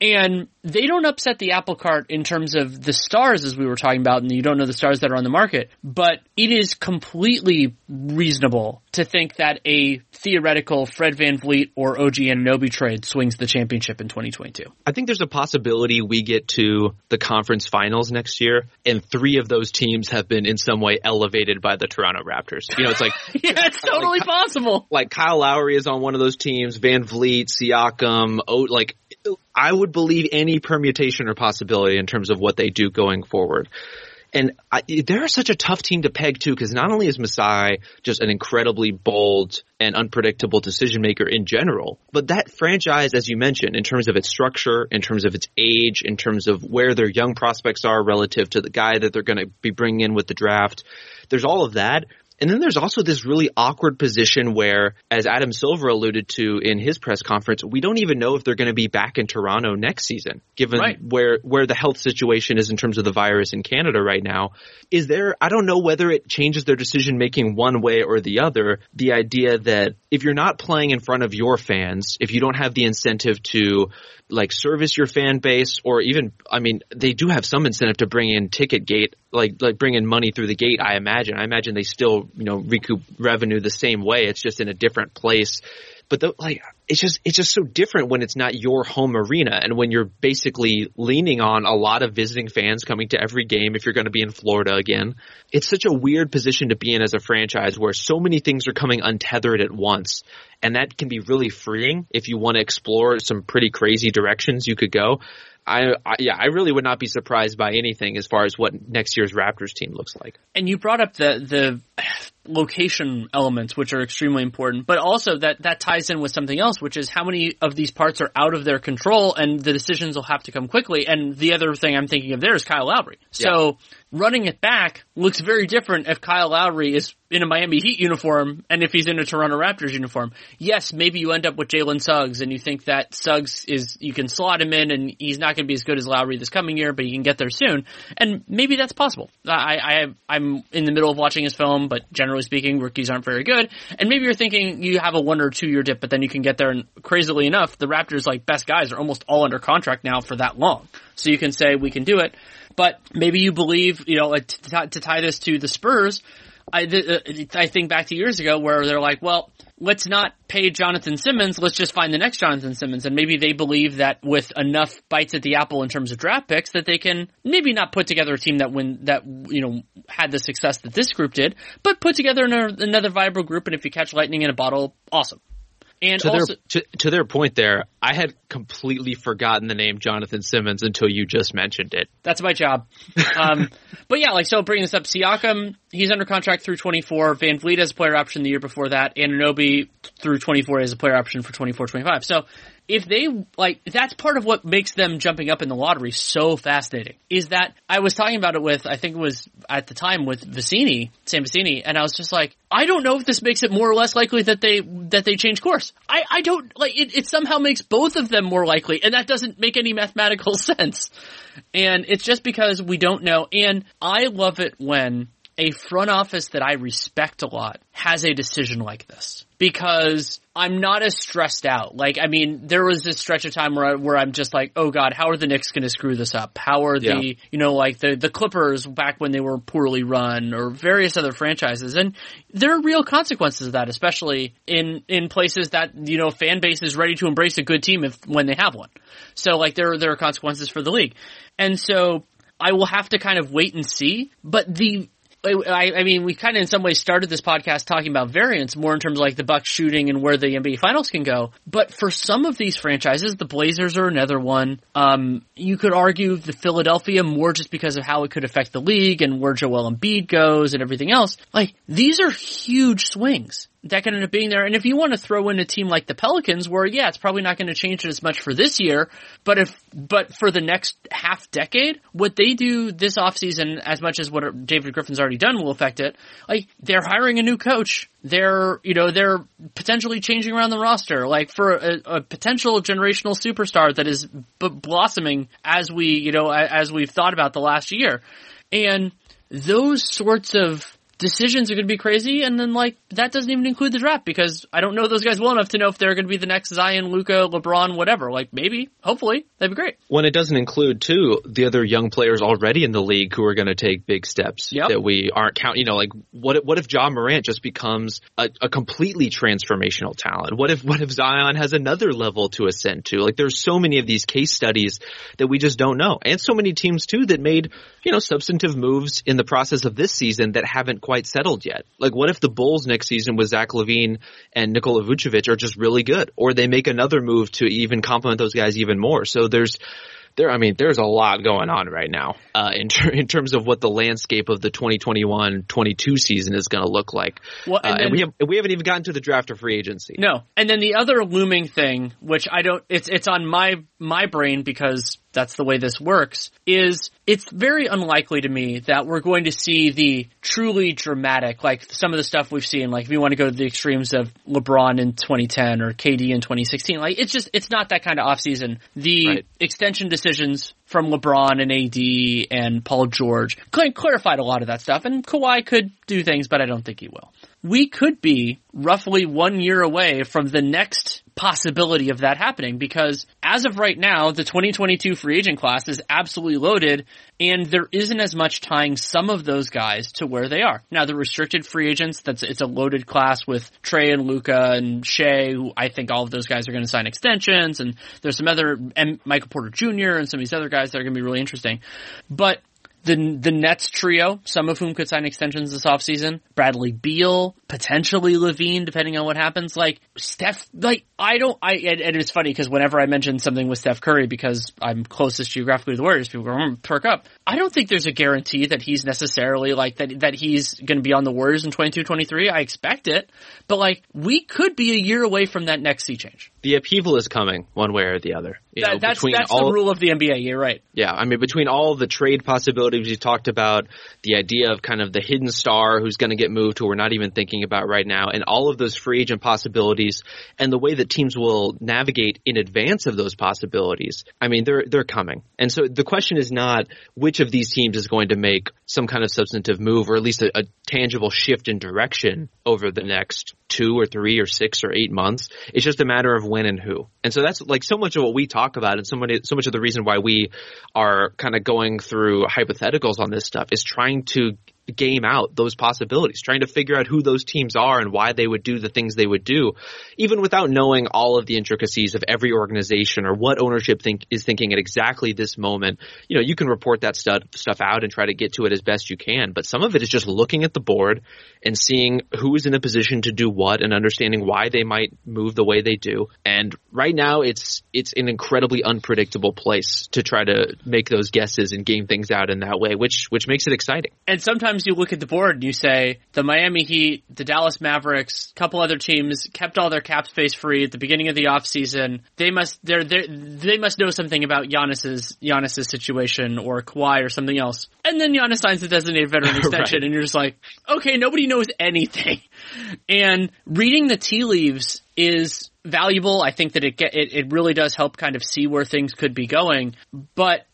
Speaker 3: And they don't upset the apple cart in terms of the stars as we were talking about, and you don't know the stars that are on the market, but it is completely reasonable to think that a theoretical Fred VanVleet or OG Anunoby trade swings the championship in 2022.
Speaker 4: I think there's a possibility we get to the conference finals next year, and three of those teams have been in some way elevated by the Toronto Raptors. You know, it's like
Speaker 3: yeah, it's totally
Speaker 4: like,
Speaker 3: possible.
Speaker 4: Like Kyle Lowry is on one of those teams, VanVleet, Siakam, oh, like I would believe any permutation or possibility in terms of what they do going forward. And I, they're such a tough team to peg too, because not only is Masai just an incredibly bold and unpredictable decision maker in general, but that franchise, as you mentioned, in terms of its structure, in terms of its age, in terms of where their young prospects are relative to the guy that they're going to be bringing in with the draft, there's all of that. And then there's also this really awkward position where, as Adam Silver alluded to in his press conference, we don't even know if they're going to be back in Toronto next season, given
Speaker 3: right.
Speaker 4: where, where the health situation is in terms of the virus in Canada right now. Is there, I don't know whether it changes their decision making one way or the other, the idea that if you're not playing in front of your fans, if you don't have the incentive to like service your fan base or even I mean they do have some incentive to bring in ticket gate like like bring in money through the gate I imagine I imagine they still you know recoup revenue the same way it's just in a different place but the, like it's just it's just so different when it's not your home arena and when you're basically leaning on a lot of visiting fans coming to every game if you're going to be in Florida again. It's such a weird position to be in as a franchise where so many things are coming untethered at once. And that can be really freeing if you want to explore some pretty crazy directions you could go. I, I, yeah, I really would not be surprised by anything as far as what next year's Raptors team looks like.
Speaker 3: And you brought up the the location elements, which are extremely important, but also that that ties in with something else, which is how many of these parts are out of their control, and the decisions will have to come quickly. And the other thing I'm thinking of there is Kyle Lowry. So yeah. running it back looks very different if Kyle Lowry is in a Miami Heat uniform and if he's in a Toronto Raptors uniform. Yes, maybe you end up with Jalen Suggs and you think that Suggs is, you can slot him in and he's not going to be as good as Lowry this coming year, but he can get there soon. And maybe that's possible. I, I, I'm in the middle of watching his film, but generally speaking, rookies aren't very good. And maybe you're thinking you have a one or two year dip, but then you can get there and crazily enough, the Raptors like best guys are almost all under contract now for that long. So you can say we can do it. But maybe you believe, you know, to, to tie this to the Spurs, I, uh, I think back to years ago where they're like, well, let's not pay Jonathan Simmons. Let's just find the next Jonathan Simmons. And maybe they believe that with enough bites at the apple in terms of draft picks that they can maybe not put together a team that win, that, you know, had the success that this group did, but put together another, another viable group. And if you catch lightning in a bottle, awesome. And
Speaker 4: to
Speaker 3: also,
Speaker 4: their to, to, their point there, I had completely forgotten the name Jonathan Simmons until you just mentioned it.
Speaker 3: That's my job. Um, but yeah, like so, bringing this up, Siakam, he's under contract through 24. VanVleet has a player option the year before that. Anunoby through 24 has a player option for 24, 25. So if they like that's part of what makes them jumping up in the lottery so fascinating is that I was talking about it with I think it was at the time with Vecenie, Sam Vecenie, and I was just like, I don't know if this makes it more or less likely that they that they change course. I, I don't like it, it somehow makes both of them more likely, and that doesn't make any mathematical sense. And it's just because we don't know. And I love it when a front office that I respect a lot has a decision like this because I'm not as stressed out. Like, I mean, there was this stretch of time where I, where I'm just like, oh god, how are the Knicks going to screw this up? How are the yeah. you know like the the Clippers back when they were poorly run or various other franchises? And there are real consequences of that, especially in in places that you know fan base is ready to embrace a good team if when they have one. So like there there are consequences for the league, and so I will have to kind of wait and see. But the I, I mean, we kind of in some ways started this podcast talking about variance more in terms of like the Bucks shooting and where the NBA Finals can go. But for some of these franchises, the Blazers are another one. Um, you could argue the Philadelphia more just because of how it could affect the league and where Joel Embiid goes and everything else. Like these are huge swings that can end up being there. And if you want to throw in a team like the Pelicans, where yeah, it's probably not going to change it as much for this year, but if but for the next half decade, what they do this offseason, as much as what David Griffin's already done, will affect it. Like they're hiring a new coach. They're you know they're potentially changing around the roster, like for a, a potential generational superstar that is b- blossoming as we you know as we've thought about the last year, and those sorts of decisions are going to be crazy, and then like that doesn't even include the draft because I don't know those guys well enough to know if they're going to be the next Zion, Luka, LeBron, whatever. Like maybe, hopefully, that'd be great.
Speaker 4: When it doesn't include too the other young players already in the league who are going to take big steps
Speaker 3: Yep.
Speaker 4: that we aren't counting. You know, like what if, what if Ja Morant just becomes a, a completely transformational talent? What if what if Zion has another level to ascend to? Like there's so many of these case studies that we just don't know, and so many teams too that made you know substantive moves in the process of this season that haven't quite settled yet. Like what if the Bulls next season with Zach LaVine and Nikola Vucevic are just really good, or they make another move to even complement those guys even more? So there's there, I mean, there's a lot going on right now uh, in ter- in terms of what the landscape of the 2021-22 season is going to look like.
Speaker 3: Well, and
Speaker 4: Uh,
Speaker 3: then-
Speaker 4: and we have we haven't even gotten to the draft or free agency.
Speaker 3: No. And then the other looming thing, which I don't, it's, it's on my, my brain because that's the way this works, is it's very unlikely to me that we're going to see the truly dramatic, like some of the stuff we've seen, like if you want to go to the extremes of LeBron in 2010 or KD in 2016, like it's just, it's not that kind of offseason. The
Speaker 4: Right.
Speaker 3: extension decisions from LeBron and AD and Paul George clarified a lot of that stuff and Kawhi could do things, but I don't think he will we could be roughly one year away from the next possibility of that happening because as of right now, the 2022 free agent class is absolutely loaded and there isn't as much tying some of those guys to where they are. Now the restricted free agents, that's, it's a loaded class with Trae and Luka and Shai, who I think all of those guys are going to sign extensions and there's some other, and Michael Porter Jr. and some of these other guys that are going to be really interesting. But the the Nets trio, some of whom could sign extensions this offseason. Bradley Beal, potentially LaVine, depending on what happens. Like Steph, like I don't. I and, and it's funny because whenever I mention something with Steph Curry, because I'm closest geographically to the Warriors, people go mm, perk up. I don't think there's a guarantee that he's necessarily like that that he's going to be on the Warriors in 22-23. I expect it, but like we could be a year away from that next sea change.
Speaker 4: The upheaval is coming one way or the other. You know,
Speaker 3: that's that's
Speaker 4: all,
Speaker 3: the rule of the NBA. You're right.
Speaker 4: Yeah, I mean, between all the trade possibilities you talked about, the idea of kind of the hidden star who's going to get moved who we're not even thinking about right now, and all of those free agent possibilities, and the way that teams will navigate in advance of those possibilities, I mean, they're they're coming. And so the question is not which of these teams is going to make some kind of substantive move, or at least a, a tangible shift in direction over the next two or three or six or eight months. It's just a matter of when and who. And so that's like so much of what we talk about and so many, so much of the reason why we are kind of going through hypotheticals on this stuff is trying to game out those possibilities, trying to figure out who those teams are and why they would do the things they would do, even without knowing all of the intricacies of every organization or what ownership think is thinking at exactly this moment. You know, you can report that stuff out and try to get to it as best you can, but some of it is just looking at the board and seeing who is in a position to do what and understanding why they might move the way they do. And right now it's it's an incredibly unpredictable place to try to make those guesses and game things out in that way, which which makes it exciting.
Speaker 3: and sometimes you look at the board and you say the Miami Heat, the Dallas Mavericks, a couple other teams kept all their cap space free at the beginning of the offseason. They must they're, they're they must know something about Giannis's Giannis's situation or Kawhi or something else. And then Giannis signs a designated veteran extension
Speaker 4: Right.
Speaker 3: and you're just like, okay, nobody knows anything. And reading the tea leaves is valuable. I think that it get, it, it really does help kind of see where things could be going. But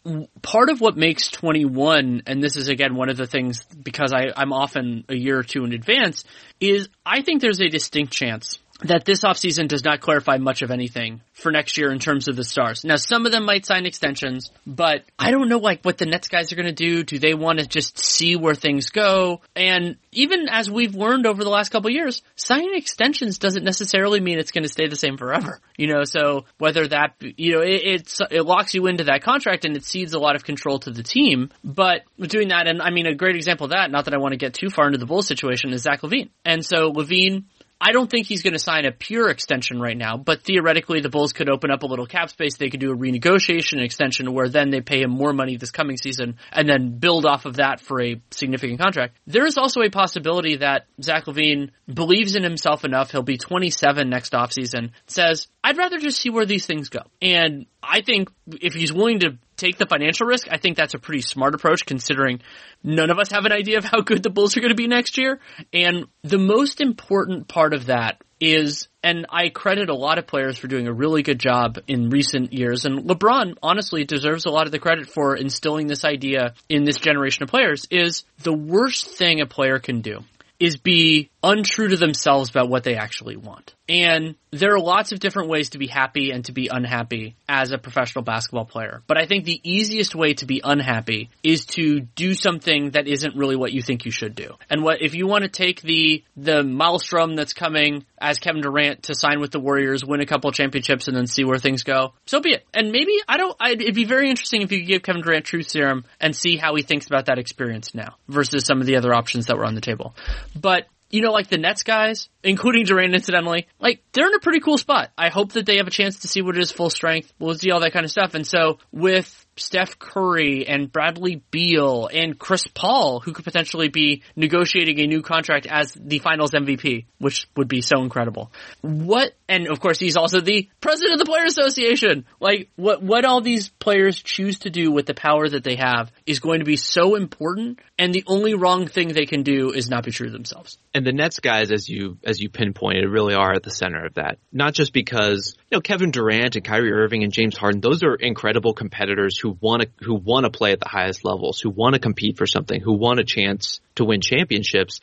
Speaker 3: part of what makes 21, and this is again one of the things because I, I'm often a year or two in advance, is I think there's a distinct chance that this offseason does not clarify much of anything for next year in terms of the stars. Now, some of them might sign extensions, but I don't know like what the Nets guys are going to do. Do they want to just see where things go? And even as we've learned over the last couple years, signing extensions doesn't necessarily mean it's going to stay the same forever. You know, so whether that, you know, it, it locks you into that contract and it cedes a lot of control to the team. But doing that, and I mean, a great example of that, not that I want to get too far into the Bulls situation, is Zach LaVine. And so LaVine, I don't think he's going to sign a pure extension right now, but theoretically the Bulls could open up a little cap space. They could do a renegotiation extension where then they pay him more money this coming season and then build off of that for a significant contract. There is also a possibility that Zach LaVine believes in himself enough. He'll be 27 next offseason, says, I'd rather just see where these things go. And I think if he's willing to take the financial risk, I think that's a pretty smart approach considering none of us have an idea of how good the Bulls are going to be next year. And the most important part of that is, and I credit a lot of players for doing a really good job in recent years, and LeBron honestly deserves a lot of the credit for instilling this idea in this generation of players, is the worst thing a player can do is be untrue to themselves about what they actually want. And there are lots of different ways to be happy and to be unhappy as a professional basketball player. But I think the easiest way to be unhappy is to do something that isn't really what you think you should do. And what if you want to take the the maelstrom that's coming as Kevin Durant to sign with the Warriors, win a couple championships, and then see where things go? So be it. And maybe I don't. I'd, it'd be very interesting if you could give Kevin Durant truth serum and see how he thinks about that experience now versus some of the other options that were on the table. But you know, like the Nets guys, including Durant incidentally, like they're in a pretty cool spot. I hope that they have a chance to see what it is full strength. We'll see all that kind of stuff. And so with Steph Curry and Bradley Beal and Chris Paul, who could potentially be negotiating a new contract as the finals MVP, which would be so incredible. What, and of course he's also the president of the Player Association. Like, what, what all these players choose to do with the power that they have is going to be so important, and the only wrong thing they can do is not be true to themselves.
Speaker 4: And the Nets guys, as you, as you pinpointed, really are at the center of that. Not just because, you know, Kevin Durant and Kyrie Irving and James Harden, those are incredible competitors who want to who want to play at the highest levels, who want to compete for something, who want a chance to win championships.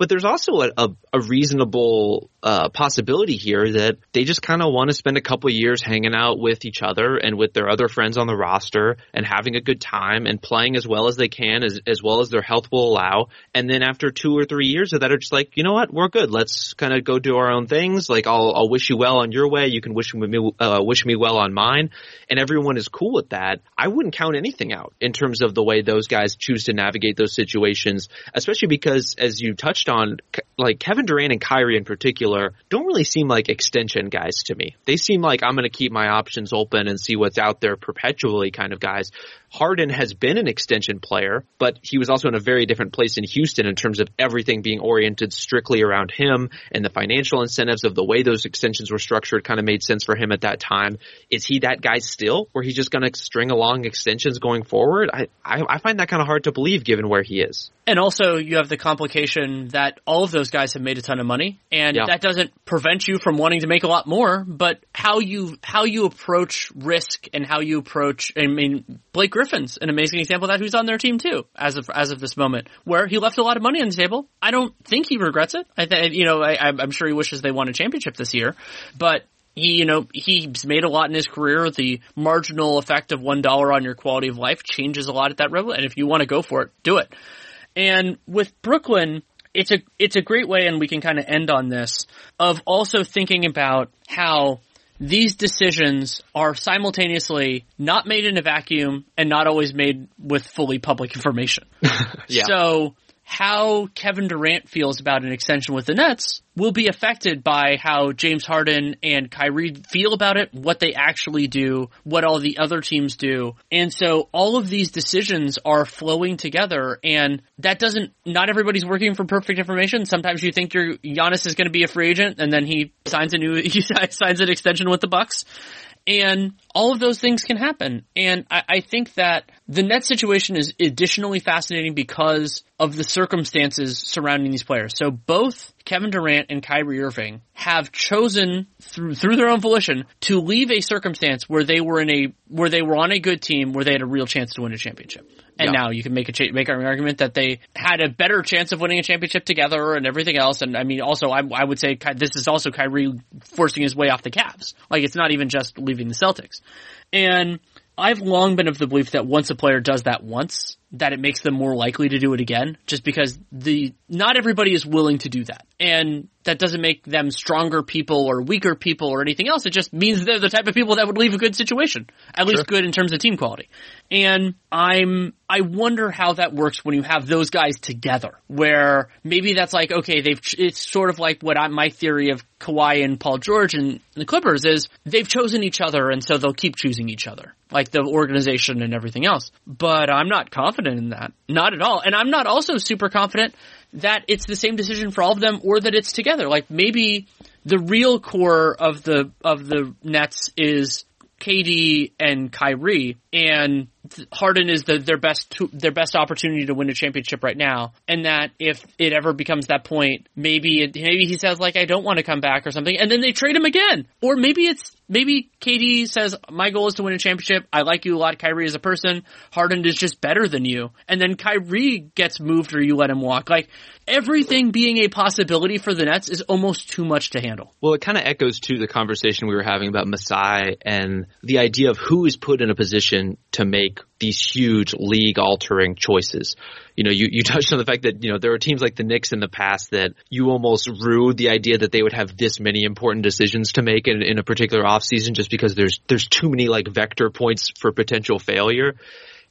Speaker 4: But there's also a, a, a reasonable uh, possibility here that they just kind of want to spend a couple years hanging out with each other and with their other friends on the roster and having a good time and playing as well as they can, as, as well as their health will allow. And then after two or three years of that, are just like, you know what, we're good. Let's kind of go do our own things. Like I'll, I'll wish you well on your way. You can wish me, uh, wish me well on mine. And everyone is cool with that. I wouldn't count anything out in terms of the way those guys choose to navigate those situations, especially because as you touched on, like Kevin Durant and Kyrie in particular don't really seem like extension guys to me. They seem like I'm going to keep my options open and see what's out there perpetually kind of guys. Harden has been an extension player, but he was also in a very different place in Houston in terms of everything being oriented strictly around him and the financial incentives of the way those extensions were structured kind of made sense for him at that time. Is he that guy still where he's just going to string along extensions going forward? I, I, I find that kind of hard to believe given where he is.
Speaker 3: And also you have the complication that all of those guys have made a ton of money and yeah. that doesn't prevent you from wanting to make a lot more, but how you, how you approach risk and how you approach, I mean, Blake Griffin's an amazing example of that who's on their team too, as of, as of this moment, where he left a lot of money on the table. I don't think he regrets it. I think, you know, I, I'm sure he wishes they won a championship this year, but he, you know, he's made a lot in his career. The marginal effect of one dollar on your quality of life changes a lot at that level. And if you want to go for it, do it. And with Brooklyn, it's a, it's a great way, and we can kind of end on this, of also thinking about how these decisions are simultaneously not made in a vacuum and not always made with fully public information. yeah. So how Kevin Durant feels about an extension with the Nets will be affected by how James Harden and Kyrie feel about it, what they actually do, what all the other teams do. And so all of these decisions are flowing together and that doesn't, not everybody's working for perfect information. Sometimes you think your Giannis is going to be a free agent and then he signs a new, he signs an extension with the Bucks. And all of those things can happen. And I, I, think that the net situation is additionally fascinating because of the circumstances surrounding these players. So both Kevin Durant and Kyrie Irving have chosen through through their own volition to leave a circumstance where they were in a where they were on a good team where they had a real chance to win a championship. And yeah. now you can make a cha- make an argument that they had a better chance of winning a championship together and everything else. And I mean, also I, I would say this is also Kyrie forcing his way off the Cavs. Like it's not even just leaving the Celtics. And I've long been of the belief that once a player does that once, that it makes them more likely to do it again, just because the, not everybody is willing to do that. And that doesn't make them stronger people or weaker people or anything else. It just means they're the type of people that would leave a good situation. At sure. least good in terms of team quality. And I'm, I wonder how that works when you have those guys together, where maybe that's like, okay, they've, it's sort of like what I, my theory of Kawhi and Paul George and the Clippers is they've chosen each other and so they'll keep choosing each other. Like the organization and everything else. But I'm not confident in that. Not at all. And I'm not also super confident that it's the same decision for all of them or that it's together. Like maybe the real core of the of the Nets is KD and Kyrie, and Harden is the, their best their best opportunity to win a championship right now, and that if it ever becomes that point, maybe it, maybe he says like I don't want to come back or something, and then they trade him again, or maybe it's maybe KD says my goal is to win a championship. I like you a lot, Kyrie, as a person. Harden is just better than you, and then Kyrie gets moved or you let him walk. Like everything being a possibility for the Nets is almost too much to handle.
Speaker 4: Well, it kind of echoes to the conversation we were having about Masai and the idea of who is put in a position to make these huge league altering choices. You know, you, you touched on the fact that, you know, there are teams like the Knicks in the past that you almost rued the idea that they would have this many important decisions to make in, in a particular offseason just because there's, there's too many like vector points for potential failure.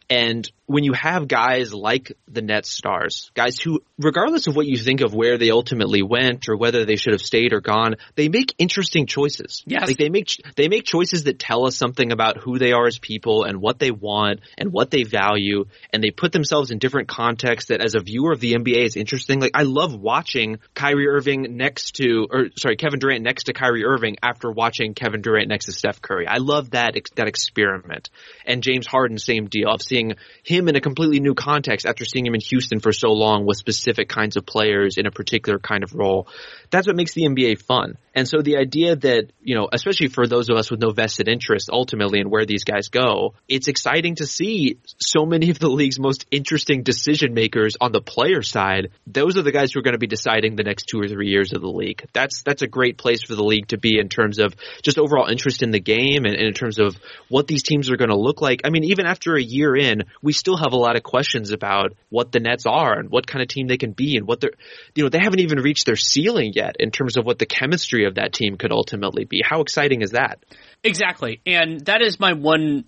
Speaker 4: And when you have guys like the Nets stars, guys who, regardless of what you think of where they ultimately went or whether they should have stayed or gone, they make interesting choices.
Speaker 3: Yes.
Speaker 4: Like they make, they make choices that tell us something about who they are as people and what they want and what they value. And they put themselves in different contexts that as a viewer of the NBA is interesting. Like I love watching Kyrie Irving next to, or sorry, Kevin Durant next to Kyrie Irving after watching Kevin Durant next to Steph Curry. I love that, that experiment. And James Harden, same deal of seeing him him in a completely new context after seeing him in Houston for so long with specific kinds of players in a particular kind of role. That's what makes the NBA fun. And so the idea that, you know, especially for those of us with no vested interest ultimately in where these guys go, it's exciting to see so many of the league's most interesting decision makers on the player side. Those are the guys who are going to be deciding the next two or three years of the league. That's, that's a great place for the league to be in terms of just overall interest in the game and, and in terms of what these teams are going to look like. I mean, even after a year in, we still have a lot of questions about what the Nets are and what kind of team they can be and what they're, you know, they haven't even reached their ceiling yet in terms of what the chemistry of that team could ultimately be. How exciting is that?
Speaker 3: Exactly. And that is my one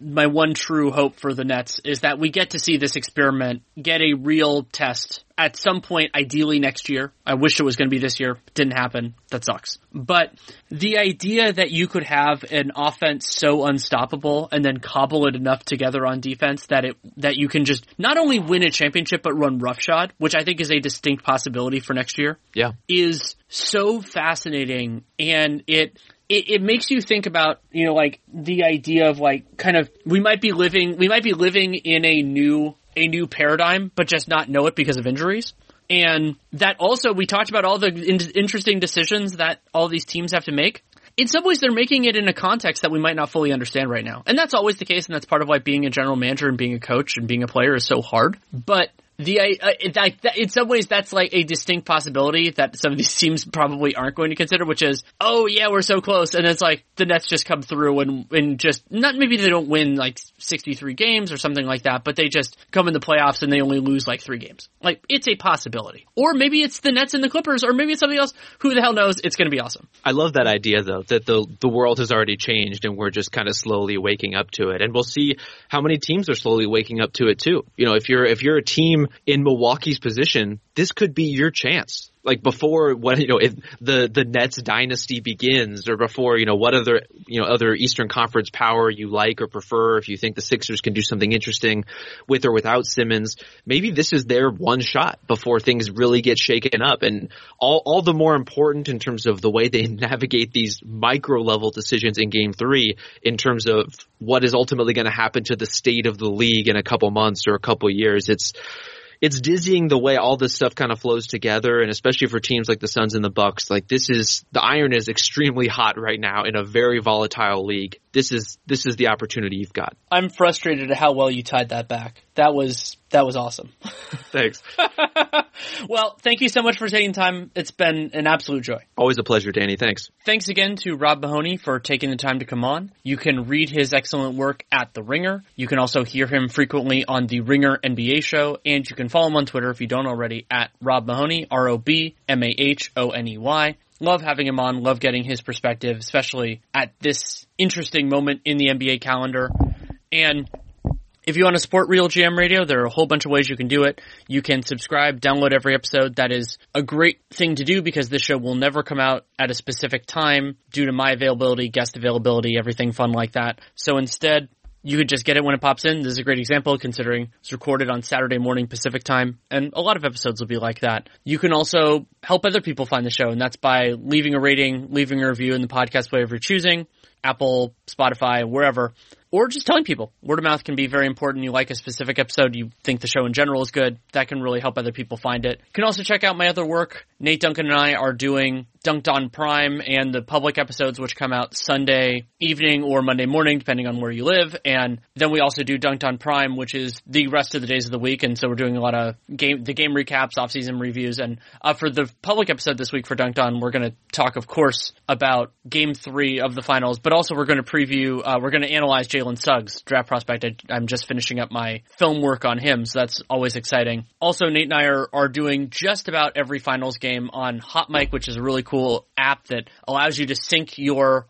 Speaker 3: my one true hope for the Nets is that we get to see this experiment get a real test at some point ideally next year. I wish it was going to be this year. Didn't happen. That sucks. But the idea that you could have an offense so unstoppable and then cobble it enough together on defense that it that you can just not only win a championship but run roughshod, which I think is a distinct possibility for next year.
Speaker 4: Yeah.
Speaker 3: Is so fascinating and it it, it makes you think about, you know, like the idea of like kind of, we might be living, we might be living in a new, a new paradigm, but just not know it because of injuries. And that also, we talked about all the in- interesting decisions that all these teams have to make. In some ways, they're making it in a context that we might not fully understand right now. And that's always the case, and that's part of why being a general manager and being a coach and being a player is so hard. But the uh, that, in some ways that's like a distinct possibility that some of these teams probably aren't going to consider, which is oh yeah we're so close, and it's like the Nets just come through and and just not maybe they don't win like sixty three games or something like that, but they just come in the playoffs and they only lose like three games. Like it's a possibility, or maybe it's the Nets and the Clippers, or maybe it's something else. Who the hell knows? It's going to be awesome.
Speaker 4: I love that idea though that the the world has already changed and we're just kind of slowly waking up to it, and we'll see how many teams are slowly waking up to it too. You know, if you're if you're a team in Milwaukee's position, this could be your chance. Like before what you know, if the the Nets dynasty begins, or before you know what other you know other Eastern Conference power you like or prefer, if you think the Sixers can do something interesting with or without Simmons, maybe this is their one shot before things really get shaken up, and all all the more important in terms of the way they navigate these micro level decisions in Game Three, in terms of what is ultimately going to happen to the state of the league in a couple months or a couple years. It's it's dizzying the way all this stuff kind of flows together, and especially for teams like the Suns and the Bucks. Like this is the iron is extremely hot right now in a very volatile league. This is this is the opportunity you've got.
Speaker 3: I'm frustrated at how well you tied that back. That was that was awesome.
Speaker 4: Thanks.
Speaker 3: well, thank you so much for taking time. It's been an absolute joy.
Speaker 4: Always a pleasure, Danny. Thanks.
Speaker 3: Thanks again to Rob Mahoney for taking the time to come on. You can read his excellent work at The Ringer. You can also hear him frequently on The Ringer NBA show, and you can follow him on Twitter if you don't already at Rob Mahoney, R-O-B-M-A-H-O-N-E-Y. Love having him on, love getting his perspective, especially at this interesting moment in the NBA calendar. And if you want to support RealGM Radio, there are a whole bunch of ways you can do it. You can subscribe, download every episode. That is a great thing to do because this show will never come out at a specific time due to my availability, guest availability, everything fun like that. So instead, you could just get it when it pops in. This is a great example considering it's recorded on Saturday morning Pacific time, and a lot of episodes will be like that. You can also help other people find the show, and that's by leaving a rating, leaving a review in the podcast player of your choosing, Apple, Spotify, wherever or just telling people. Word of mouth can be very important. You like a specific episode, you think the show in general is good. That can really help other people find it. You can also check out my other work. Nate Duncan and I are doing Dunc'd on Prime and the public episodes, which come out Sunday evening or Monday morning, depending on where you live. And then we also do Dunc'd on Prime, which is the rest of the days of the week. And so we're doing a lot of game, the game recaps, off-season reviews. And uh, for the public episode this week for Dunc'd on, we're going to talk, of course, about game three of the finals, but also we're going to preview, uh, we're going to analyze Jalen Suggs, draft prospect. I, am just finishing up my film work on him, so that's always exciting. Also, Nate and I are, are doing just about every finals game on Hot Mic, which is a really cool app that allows you to sync your,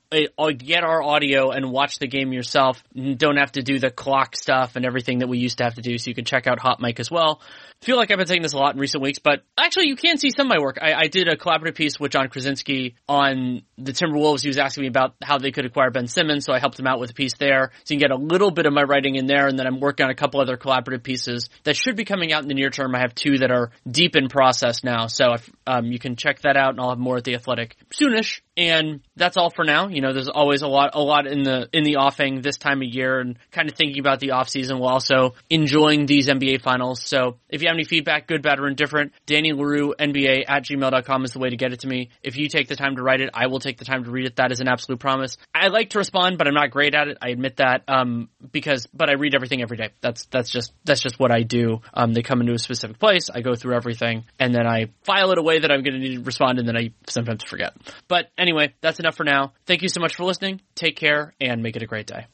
Speaker 3: get our audio and watch the game yourself. Don't have to do the clock stuff and everything that we used to have to do, so you can check out Hot Mic as well. I feel like I've been saying this a lot in recent weeks, but actually you can see some of my work. I, I did a collaborative piece with Jon Krawczynski on the Timberwolves. He was asking me about how they could acquire Ben Simmons, so I helped him out with a piece there. So you can get a little bit of my writing in there, and then I'm working on a couple other collaborative pieces that should be coming out in the near term. I have two that are deep in process now, so if, um, you can check that out, and I'll have more at the Athletic soonish. And that's all for now. You know, there's always a lot, a lot in the in the offing this time of year, and kind of thinking about the off season while also enjoying these NBA finals. So if you have any feedback, good, bad, or indifferent, Danny Leroux, NBA at gmail.com is the way to get it to me. If you take the time to write it, I will take the time to read it. That is an absolute promise. I like to respond, but I'm not great at it. I admit that. Um, because, but I read everything every day. That's, that's just, that's just what I do. Um, they come into a specific place. I go through everything and then I file it away that I'm going to need to respond and then I sometimes forget. But anyway, that's enough for now. Thank you so much for listening. Take care and make it a great day.